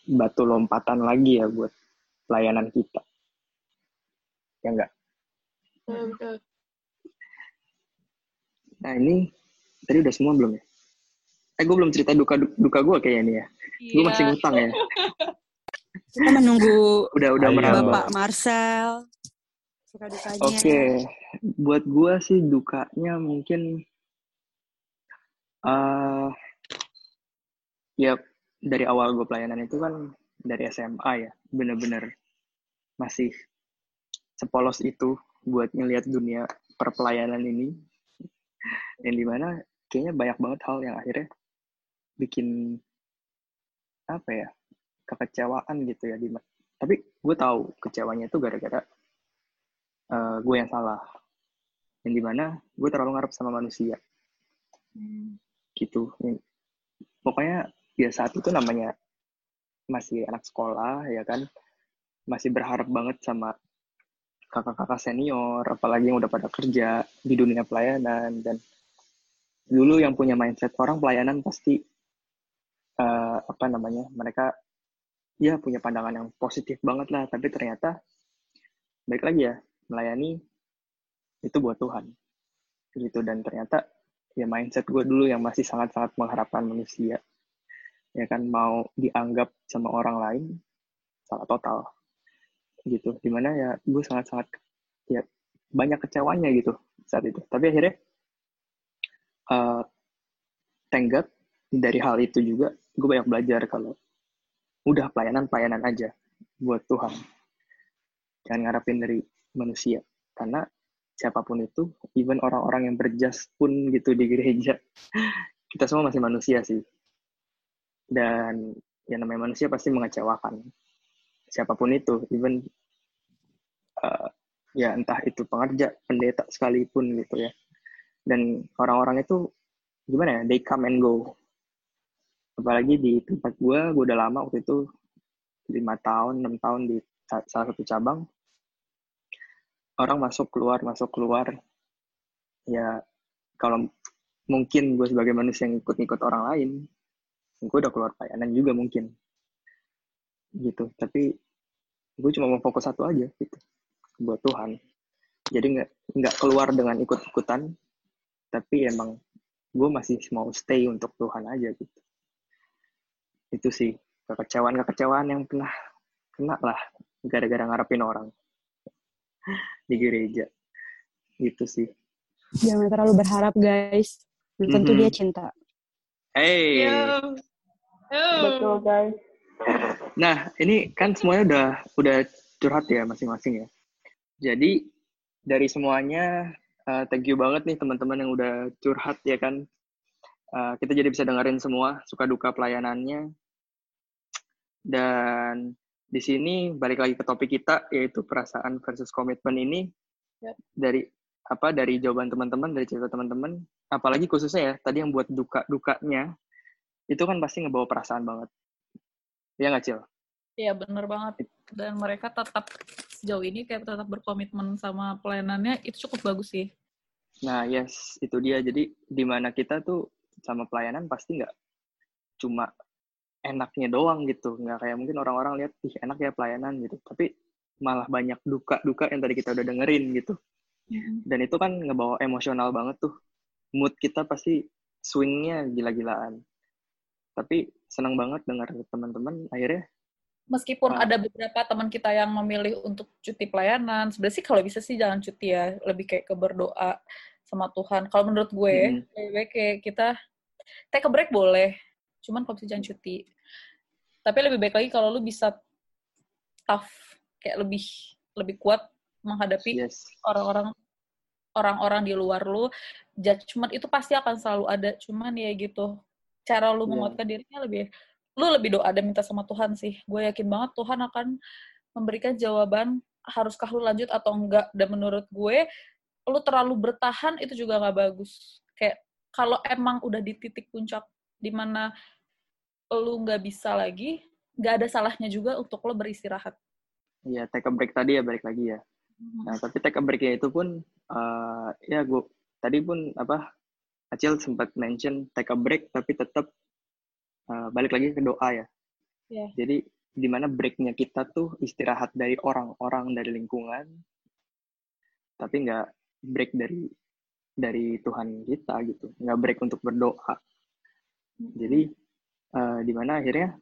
batu lompatan lagi ya buat pelayanan kita ya enggak Betul. nah ini tadi udah semua belum ya eh gue belum cerita duka duka gue kayaknya nih ya gue masih Iya. ngutang ya Kita menunggu udah udah Ayo. Bapak Marcel. Oke, buat gua sih dukanya mungkin eh ya dari awal gue pelayanan itu kan dari SMA ya, bener-bener masih sepolos itu buat ngelihat dunia perpelayanan ini, yang di mana kayaknya banyak banget hal yang akhirnya bikin apa ya kekecewaan gitu ya di tapi gue tahu kecewanya itu gara-gara eh, gue yang salah. Yang di mana gue terlalu ngarep sama manusia. Hmm. gitu. Pokoknya ya saat itu namanya masih anak sekolah ya kan. Masih berharap banget sama kakak-kakak senior apalagi yang udah pada kerja di dunia pelayanan. Dan dulu yang punya mindset orang pelayanan pasti eh, apa namanya mereka ya punya pandangan yang positif banget lah. Tapi ternyata baik lagi ya melayani itu buat Tuhan. Gitu dan ternyata ya mindset gue dulu yang masih sangat-sangat mengharapkan manusia. Ya kan mau dianggap sama orang lain salah total. Gitu di mana ya gue sangat-sangat ya banyak kecewanya gitu saat itu. Tapi akhirnya eh thank God, dari hal itu juga gue banyak belajar kalau udah pelayanan pelayanan aja buat Tuhan. Jangan ngarepin dari manusia. Karena siapa pun itu even orang-orang yang berjas pun gitu di gereja kita semua masih manusia sih. Dan yang namanya manusia pasti mengecewakan siapa pun itu. Even uh, ya entah itu pengerja pendeta sekalipun gitu ya. Dan orang-orang itu gimana ya they come and go. Apalagi di tempat gue gue udah lama waktu itu lima tahun enam tahun di sa- salah satu cabang orang masuk keluar masuk keluar. Ya kalau mungkin gue sebagai manusia yang ikut-ikut orang lain gue udah keluar pelayanan juga mungkin. Gitu. Tapi gue cuma mau fokus satu aja gitu. Buat Tuhan. Jadi nggak nggak keluar dengan ikut-ikutan tapi emang gue masih mau stay untuk Tuhan aja gitu. Itu sih kekecewaan-kekecewaan yang pernah kena lah gara-gara ngarepin orang di gereja gitu sih Jangan terlalu berharap guys. Belum tentu Mhm. dia cinta. hey Yo. Yo. Betul guys. Nah, ini kan semuanya udah udah curhat ya masing-masing ya. Jadi dari semuanya uh, thank you banget nih teman-teman yang udah curhat ya kan. Uh, kita jadi bisa dengerin semua suka duka pelayanannya. Dan di sini balik lagi ke topik kita yaitu perasaan versus komitmen ini Yap. dari apa dari jawaban teman-teman dari cerita teman-teman apalagi khususnya ya tadi yang buat duka dukanya itu kan pasti ngebawa perasaan banget ya nggak cil Iya bener banget. Dan mereka tetap sejauh ini kayak tetap berkomitmen sama pelayanannya itu cukup bagus sih. Nah, yes, itu dia. Jadi, di mana kita tuh sama pelayanan pasti nggak cuma enaknya doang gitu. Nggak kayak mungkin orang-orang lihat, ih enak ya pelayanan gitu. Tapi malah banyak duka-duka yang tadi kita udah dengerin gitu. Dan itu kan ngebawa emosional banget tuh. Mood kita pasti swingnya gila-gilaan. Tapi senang banget dengar teman-teman akhirnya Meskipun Ah. ada beberapa teman kita yang memilih untuk cuti pelayanan, sebenarnya sih kalau bisa sih jangan cuti ya, lebih kayak ke berdoa sama Tuhan. Kalau menurut gue, lebih baik kayak kita take a break boleh, cuman kalau bisa jangan cuti. Tapi lebih baik lagi kalau lu bisa tough kayak lebih lebih kuat menghadapi Yes. orang-orang orang-orang di luar lu. Judgement itu pasti akan selalu ada. Cuman ya gitu cara lu Iya. menguatkan dirinya lebih lu lebih doa dan minta sama Tuhan sih. Gue yakin banget Tuhan akan memberikan jawaban haruskah lu lanjut atau enggak. Dan menurut gue lu terlalu bertahan itu juga nggak bagus. Kayak kalau emang udah di titik puncak di mana lu nggak bisa lagi nggak ada salahnya juga untuk lo beristirahat Iya, take a break tadi ya balik lagi ya. Nah, tapi take a break-nya itu pun eh, ya gue tadi pun apa Acil sempat mention take a break tapi tetap eh, balik lagi ke doa ya. Iya. Jadi di mana breaknya kita tuh istirahat dari orang-orang dari lingkungan, tapi nggak break dari dari Tuhan kita gitu, nggak break untuk berdoa. Jadi eh, di mana akhirnya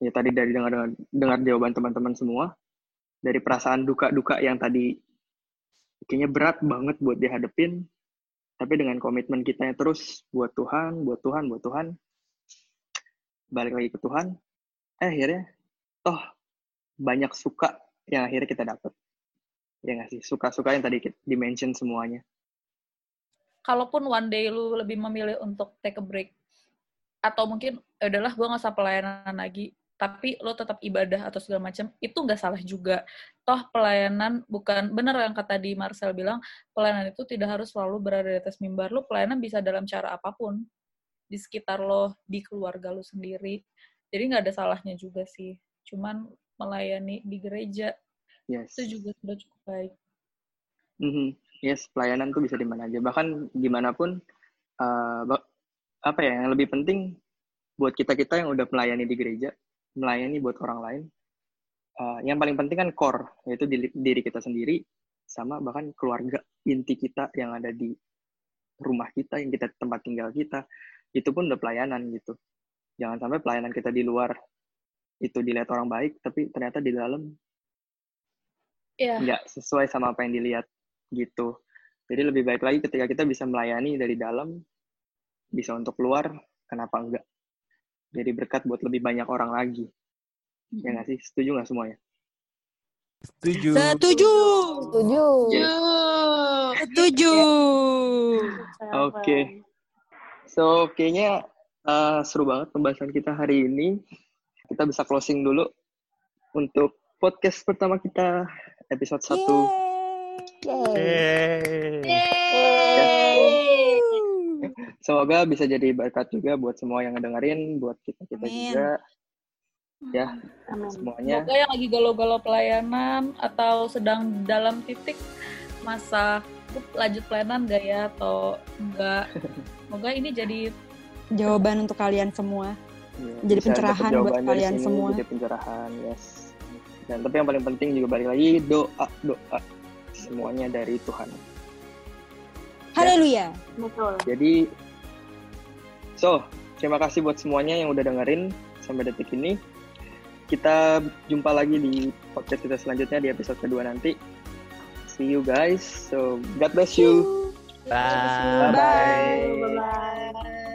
ya tadi dari dengar dengar jawaban teman-teman semua dari perasaan duka-duka yang tadi kayaknya berat banget buat dihadepin, tapi dengan komitmen kita yang terus buat Tuhan, buat Tuhan, buat Tuhan, balik lagi ke Tuhan, eh akhirnya toh banyak suka yang akhirnya kita dapat. Ya nggak sih? Suka-suka yang tadi dimention semuanya. kalaupun one day lu lebih memilih untuk take a break atau mungkin "Ya udahlah gue nggak usah pelayanan lagi tapi lo tetap ibadah atau segala macam itu nggak salah juga toh pelayanan bukan benar yang kata di Marcel bilang pelayanan itu tidak harus selalu berada di atas mimbar lo pelayanan bisa dalam cara apa pun di sekitar lo di keluarga lo sendiri jadi nggak ada salahnya juga sih cuman melayani di gereja Yes. itu juga sudah cukup baik Mhm. Yes, pelayanan tuh bisa di mana aja. Bahkan gimana pun, eh, ba- apa ya, yang lebih penting buat kita-kita yang udah melayani di gereja, melayani buat orang lain, eh, yang paling penting kan core, yaitu diri, diri kita sendiri, sama bahkan keluarga inti kita yang ada di rumah kita, yang kita tempat tinggal kita, itu pun udah pelayanan gitu. Jangan sampai pelayanan kita di luar itu dilihat orang baik, tapi ternyata di dalam ya nggak sesuai sama apa yang dilihat gitu. Jadi lebih baik lagi ketika kita bisa melayani dari dalam, bisa untuk keluar, kenapa enggak? Jadi berkat buat lebih banyak orang lagi. Ya nggak sih? Setuju nggak semuanya? Setuju. Setuju. Setuju. Setuju. Oke. So, kayaknya uh, seru banget pembahasan kita hari ini. Kita bisa closing dulu untuk podcast pertama kita, episode 1. Semoga bisa jadi berkat juga buat semua yang ngedengerin, buat kita-kita Amin. juga. Ya, Amin. semuanya. Semoga yang lagi galau-galau pelayanan atau sedang dalam titik masa "Gue lanjut pelayanan gak ya atau enggak. Semoga ini jadi Jawaban untuk kalian semua. Ya, Jadi pencerahan buat kalian sini, semua. Jadi pencerahan, yes. Dan tapi yang paling penting juga balik lagi doa, doa. Semuanya dari Tuhan. Haleluya. Betul. Jadi, so, terima kasih buat semuanya yang udah dengerin sampai detik ini. Kita jumpa lagi di podcast kita selanjutnya di episode kedua nanti. See you guys. So, God bless you. Bye. Bye-bye. Bye-bye.